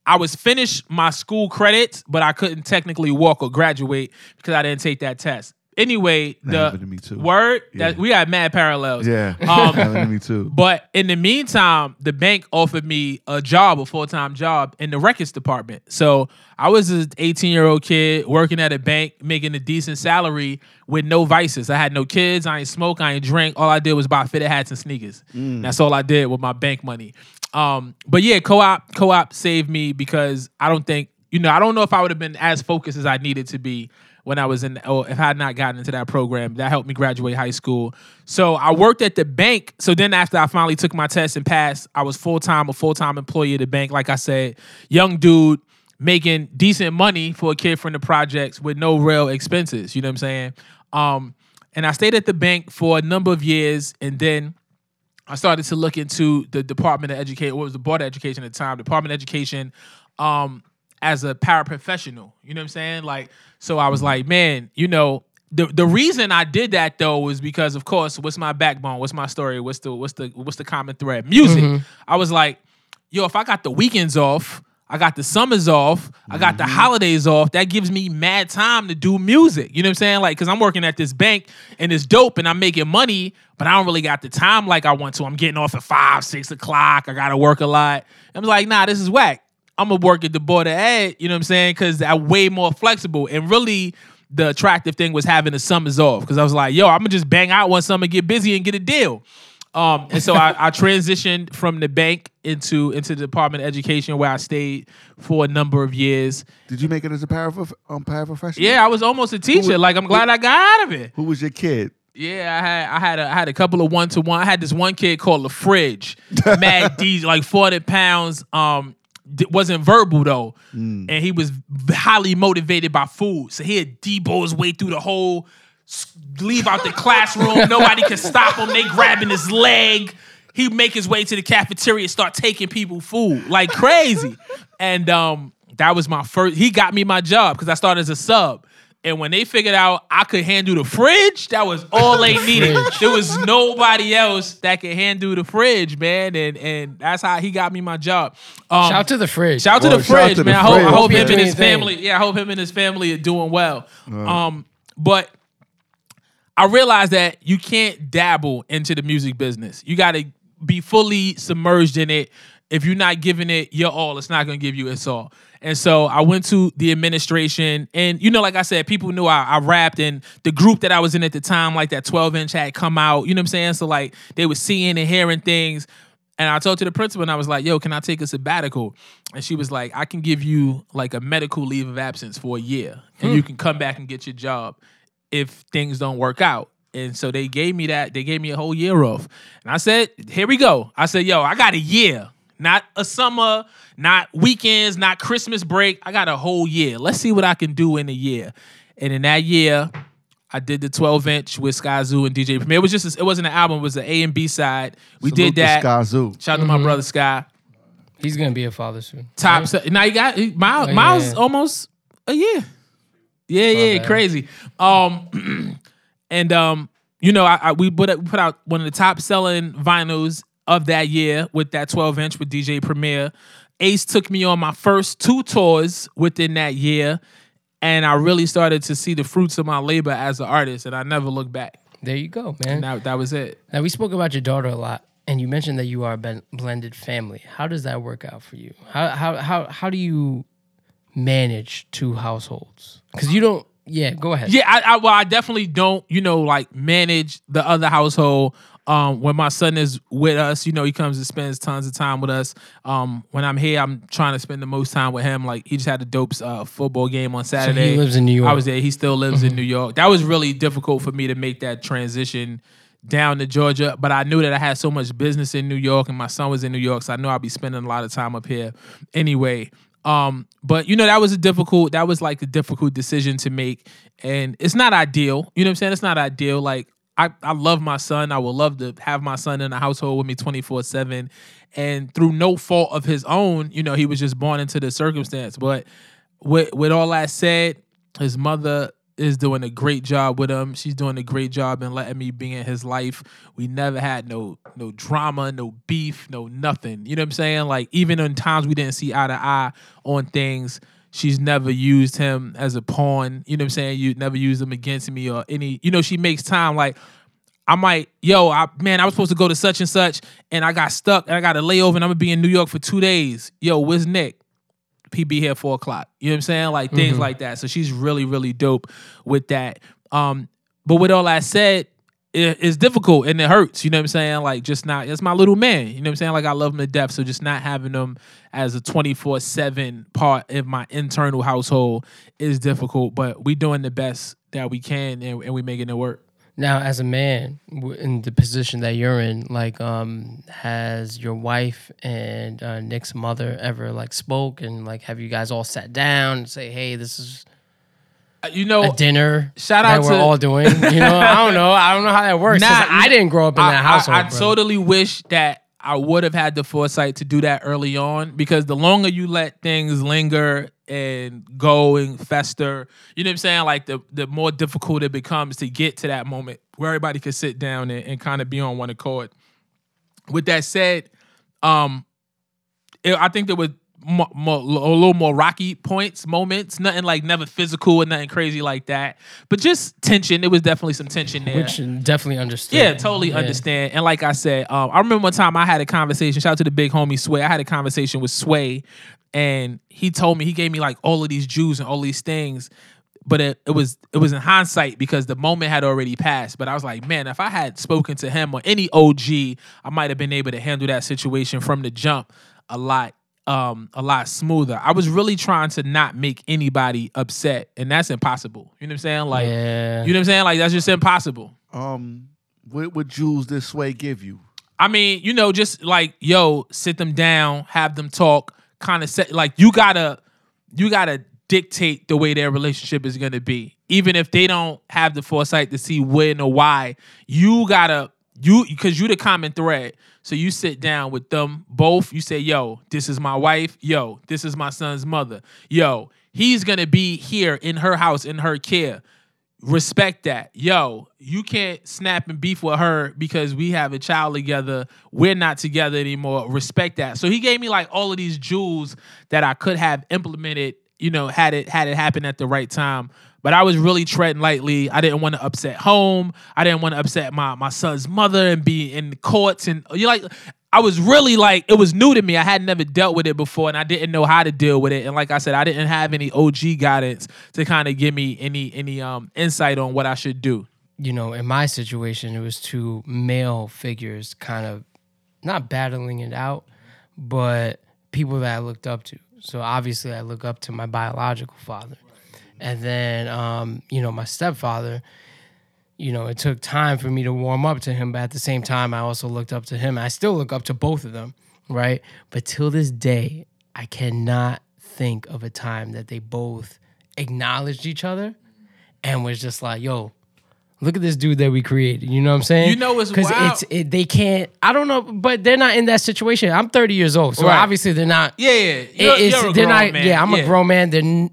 I was finished my school credits, but I couldn't technically walk or graduate because I didn't take that test. Anyway, That the happened to me too. word that we had mad parallels. Yeah, Um, happened to me too. But in the meantime, the bank offered me a job, a full time job in the records department. So I was an 18 year old kid working at a bank, making a decent salary with no vices. I had no kids. I ain't smoke. I ain't drink. All I did was buy fitted hats and sneakers. That's all I did with my bank money. Um, but yeah, co-op co-op saved me because I don't think you know I don't know if I would have been as focused as I needed to be when I was in, or if I had not gotten into that program, that helped me graduate high school. So I worked at the bank. So then after I finally took my test and passed, I was full time, a full time employee at the bank. Like I said, young dude making decent money for a kid from the projects with no real expenses. You know what I'm saying? Um, and I stayed at the bank for a number of years, and then I started to look into the Department of Education, what was the Board of Education at the time, Department of Education, um, as a paraprofessional. You know what I'm saying? Like, so I was like, man, you know, the the reason I did that though was because, of course, what's my backbone? What's my story? What's the what's the what's the common thread? Music. I was like, yo, if I got the weekends off, I got the summers off, I got the mm-hmm. holidays off, that gives me mad time to do music. You know what I'm saying? Like, cause I'm working at this bank and it's dope and I'm making money, but I don't really got the time like I want to. I'm getting off at five, six o'clock. I gotta work a lot. I'm like, nah, this is whack. I'm gonna work at the Board of Ed. you know what I'm saying? Cause I'm way more flexible. And really, the attractive thing was having the summers off. Cause I was like, yo, I'm gonna just bang out one summer, get busy, and get a deal. Um, and so I, I transitioned from the bank into into the Department of Education where I stayed for a number of years. Did you make it as a paraprof- um, paraprofessional? Yeah, I was almost a teacher. was- like I'm glad I got out of it. Who was your kid? Yeah, I had I had a, I had a couple of one to one. I had this one kid called the Fridge, mad D, like 400 pounds. Um, wasn't verbal though, and he was highly motivated by food. So he'd debo his way through the whole, leave out the classroom. Nobody could stop him. They grabbing his leg. He'd make his way to the cafeteria and start taking people food like crazy. And um, that was my first. He got me my job because I started as a sub And when they figured out I could handle the fridge, that was all they needed. There was nobody else that could handle the fridge, man. And and that's how he got me my job. Um, Shout to the fridge. Shout to Well, the shout fridge, to the man. I hope, I hope You're him and his family. Yeah, I hope him and his family are doing well. Um, but I realized that you can't dabble into the music business. You got to be fully submerged in it. If you're not giving it your all, it's not going to give you its all. And so I went to the administration, and you know, like I said, people knew I, I rapped, and the group that I was in at the time, like that 12 inch, had come out. You know what I'm saying? So like they were seeing and hearing things. And I told to the principal, and I was like, "Yo, can I take a sabbatical?" And she was like, "I can give you like a medical leave of absence for a year, and you hmm. can come back and get your job if things don't work out." And so they gave me that. They gave me a whole year off, and I said, "Here we go." I said, "Yo, I got a year, not a summer, not weekends, not Christmas break. I got a whole year. Let's see what I can do in a year." And in that year, I did the 12 inch with Skyzoo and DJ Premier. It was just a, it wasn't an album. It was an A and B side. We Salute did that. Skyzoo. Shout out to my mm-hmm. brother Sky. He's gonna be a father soon. Top se- now you got he- Miles. Oh, Miles almost a year. Yeah, yeah, bad. crazy. Um, and um, you know, I, I we put we put out one of the top selling vinyls of that year with that 12 inch with DJ Premier. Ace took me on my first two tours within that year, and I really started to see the fruits of my labor as an artist, and I never looked back. There you go, man. And that, that was it. Now we spoke about your daughter a lot, and you mentioned that you are a blended family. How does that work out for you? How how how how do you manage two households? Because you don't. Yeah, go ahead. Yeah, I, I well, I definitely don't, you know, like manage the other household. Um, when my son is with us, you know, he comes and spends tons of time with us. Um, when I'm here, I'm trying to spend the most time with him. Like he just had a dope uh, football game on Saturday. He lives in New York. Mm-hmm. I was there. He still lives in New York. That was really difficult for me to make that transition down to Georgia, but I knew that I had so much business in New York and my son was in New York, so I knew I'd be spending a lot of time up here anyway. Um, but you know, that was a difficult, that was like a difficult decision to make. And it's not ideal. You know what I'm saying? It's not ideal. Like I, I love my son. I would love to have my son in the household with me 24-7. And through no fault of his own, you know, he was just born into the circumstance. But with with all that said, his mother is doing a great job with him. She's doing a great job in letting me be in his life. We never had no no drama, no beef, no nothing. You know what I'm saying? Like even in times we didn't see eye to eye on things, she's never used him as a pawn. You know what I'm saying? You never used him against me or any. You know, she makes time like. I might, yo, I, man, I was supposed to go to such and such, and I got stuck, and I got a layover, and I'm gonna be in New York for two days. Yo, where's Nick? He be here at four o'clock. You know what I'm saying? Like things like that. So she's really, really dope with that. Um, but with all that said, it, it's difficult and it hurts. You know what I'm saying? Like just not. It's my little man. You know what I'm saying? Like I love him to death. So just not having him as a 24 seven part of my internal household is difficult. But we doing the best that we can and, and we making it work. Now, as a man in the position that you're in, like, um, has your wife and uh, Nick's mother ever like spoke and like, have you guys all sat down and say, "Hey, this is Uh, You know, a dinner shout that out we're to- all doing"? You know, I don't know. I don't know how that works Nah, I didn't grow up in I- that I- household. I, brother. totally wish that I would have had the foresight to do that early on because the longer you let things linger and go and fester, you know what I'm saying? Like the the more difficult it becomes to get to that moment where everybody can sit down and, and kind of be on one accord. With that said, um, it, I think there was mo- mo- a little more rocky points, moments, nothing like never physical and nothing crazy like that, but just tension. It was definitely some tension there. which definitely understood. Yeah, totally understand. And like I said, um, I remember one time I had a conversation. Shout out to the big homie Sway. I had a conversation with Sway, and he told me he gave me like all of these Jews and all these things, but it, it was it was in hindsight because the moment had already passed. But I was like, man, if I had spoken to him or any OG, I might have been able to handle that situation from the jump a lot um a lot smoother. I was really trying to not make anybody upset, and that's impossible. You know what I'm saying? Like, Yeah. you know what I'm saying? Like that's just impossible. Um, what would Jews this way give you? I mean, you know, just like yo, sit them down, have them talk, kind of set like you gotta you gotta dictate the way their relationship is gonna be. Even if they don't have the foresight to see when or why, you gotta you because you the common thread. So you sit down with them both. You say, "Yo, this is my wife. Yo, this is my son's mother. Yo, he's gonna be here in her house in her care. Respect that. Yo, you can't snap and beef with her because we have a child together. We're not together anymore. Respect that." So he gave me like all of these jewels that I could have implemented. You know, had it had it happen at the right time. But I was really treading lightly. I didn't want to upset home. I didn't want to upset my my son's mother and be in the courts and you like I was really like it was new to me. I had never dealt with it before and I didn't know how to deal with it. And like I said, I didn't have any OG guidance to kind of give me any any um insight on what I should do. you know, in my situation, it was two male figures kind of not battling it out, but people that I looked up to. So obviously, I look up to my biological father. And then, um, you know, my stepfather, you know, it took time for me to warm up to him, but at the same time, I also looked up to him. I still look up to both of them, right? But till this day, I cannot think of a time that they both acknowledged each other and was just like, yo, look at this dude that we created. You know what I'm saying? You know what's because it's it, they can't. I don't know, but they're not in that situation. I'm 30 years old, so Right. obviously they're not. Yeah, yeah. You're, it's- you're a they're grown not. man. Yeah, I'm a grown man. They're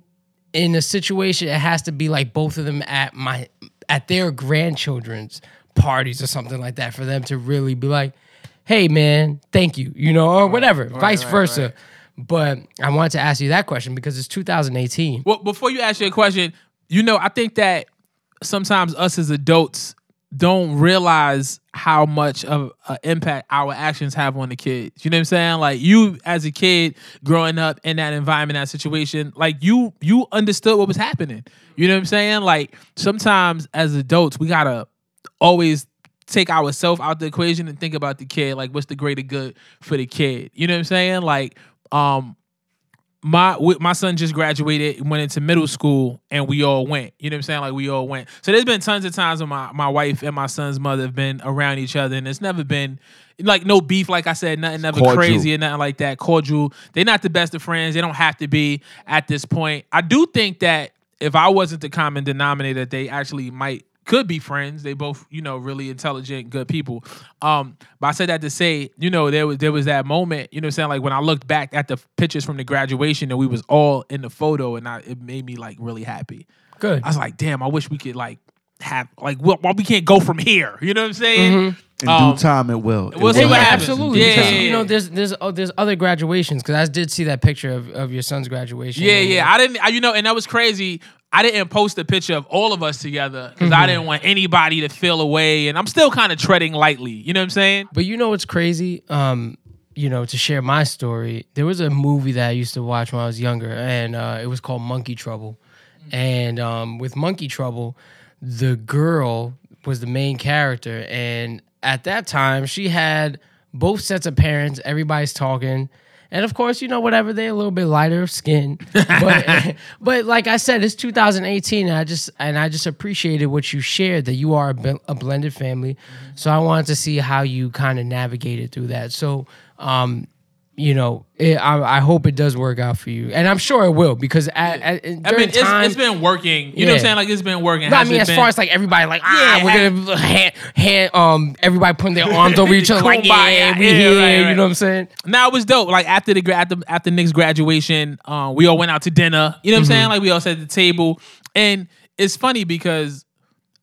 in a situation. It has to be like both of them at my at their grandchildren's parties or something like that for them to really be like, "Hey, man, thank you," you know, or whatever, vice versa. But I wanted to ask you that question because it's 2018. Well, before you ask your question, you know, I think that sometimes us as adults don't realize how much of an impact our actions have on the kids. You know what I'm saying? Like you as a kid growing up in that environment, that situation, like you you understood what was happening. You know what I'm saying? Like sometimes as adults, we gotta always take ourselves out the equation and think about the kid. Like what's the greater good for the kid? You know what I'm saying? Like um my my son just graduated, went into middle school, and we all went. You know what I'm saying? Like we all went. So there's been tons of times when my, my wife and my son's mother have been around each other, and it's never been like no beef. Like I said, nothing never Cordial. crazy or nothing like that. Cordial. They're not the best of friends. They don't have to be at this point. I do think that if I wasn't the common denominator, they actually might could be friends. They both, you know, really intelligent, good people. Um, but I said that to say, you know, there was there was that moment, you know, I'm saying like when I looked back at the pictures from the graduation and we was all in the photo, and I it made me like really happy. Good. I was like, damn, I wish we could like have like well, why we can't go from here. You know what I'm saying? In Um, due time, it will. It we'll see will what yeah, happens. absolutely. Yeah, yeah, you know, there's there's oh, there's other graduations because I did see that picture of, of your son's graduation. Yeah, and- yeah. I didn't, I, you know, and that was crazy. I didn't post a picture of all of us together because Mm-hmm. I didn't want anybody to feel away, and I'm still kind of treading lightly. You know what I'm saying? But you know what's crazy? Um, you know, to share my story, there was a movie that I used to watch when I was younger, and uh, it was called Monkey Trouble. And um, with Monkey Trouble, the girl was the main character, and at that time, she had both sets of parents. Everybody's talking. And of course, you know, whatever, they're a little bit lighter of skin. But, but like I said, it's 2018, and I just and I just appreciated what you shared that you are a, bl- a blended family. So I wanted to see how you kind of navigated through that. So, um, you know, it, I, I hope it does work out for you, and I'm sure it will because at, at, I mean, it's, time, it's been working. You know what I'm saying? Like it's been working. no, I mean, as been- far as like everybody, like ah, Yeah, we're gonna hand, hand, um, everybody putting their arms over each other, like Kumbaya. yeah, we Yeah, here, right, you know what I'm saying? Now it was dope. Like after the after after Nick's graduation, uh, we all went out to dinner. You know what I'm Mm-hmm. saying? Like we all sat at the table, and it's funny because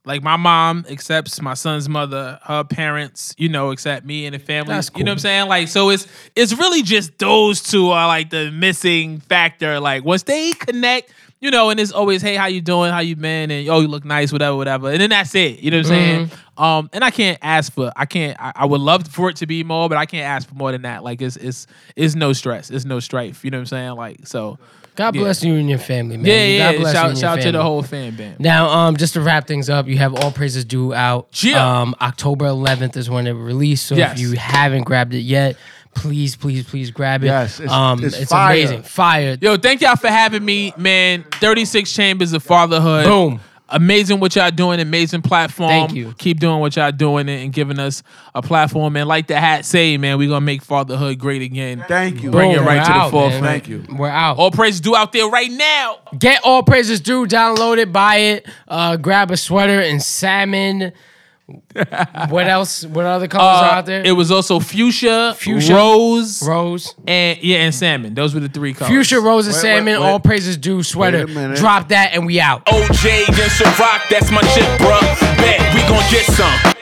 like my mom accepts my son's mother, her parents, you know, accept me and the family. That's You know what I'm saying? Like so, it's it's really just those two are like the missing factor. Like once they connect. You know, and it's always, hey, how you doing? How you been? And oh, you look nice, whatever, whatever. And then that's it. You know what I'm saying? Mm-hmm. Um, and I can't ask for, I can't, I, I would love for it to be more, but I can't ask for more than that. Like it's, it's, it's no stress, it's no strife. You know what I'm saying? Like so. God Yeah. bless you and your family, man. Yeah, God yeah. bless you Shout, and your shout to the whole fan band. Now, um, just to wrap things up, you have All Praises Due out. Yeah. Um, October 11th is when it released. So Yes. if you haven't grabbed it yet, please, please, please grab it. Yes, it's- um, it's it's fire. amazing. Fire. Yo, thank y'all for having me, man. 36 Chambers of Fatherhood. Boom. Amazing what y'all doing, amazing platform. Thank you. Keep doing what y'all doing and, and giving us a platform. And like the hat say, man, we gonna make fatherhood great again. Thank you. Bring it right We're to the out, forefront. man. Thank you. We're out. All praise due out there right now. Get All Praises Due, download it, buy it, uh, grab a sweater and salmon What else? What other colors are Uh, out there? It was also fuchsia, Fuchsia. rose, Rose. and yeah, and salmon. Those were the three colors. Fuchsia, rose, and Wait, salmon. wait, wait. All praises due. Sweater. Wait a minute. Drop that, and we out. OJ and Ciroc, that's my shit, bruh. Bet we gon' get some.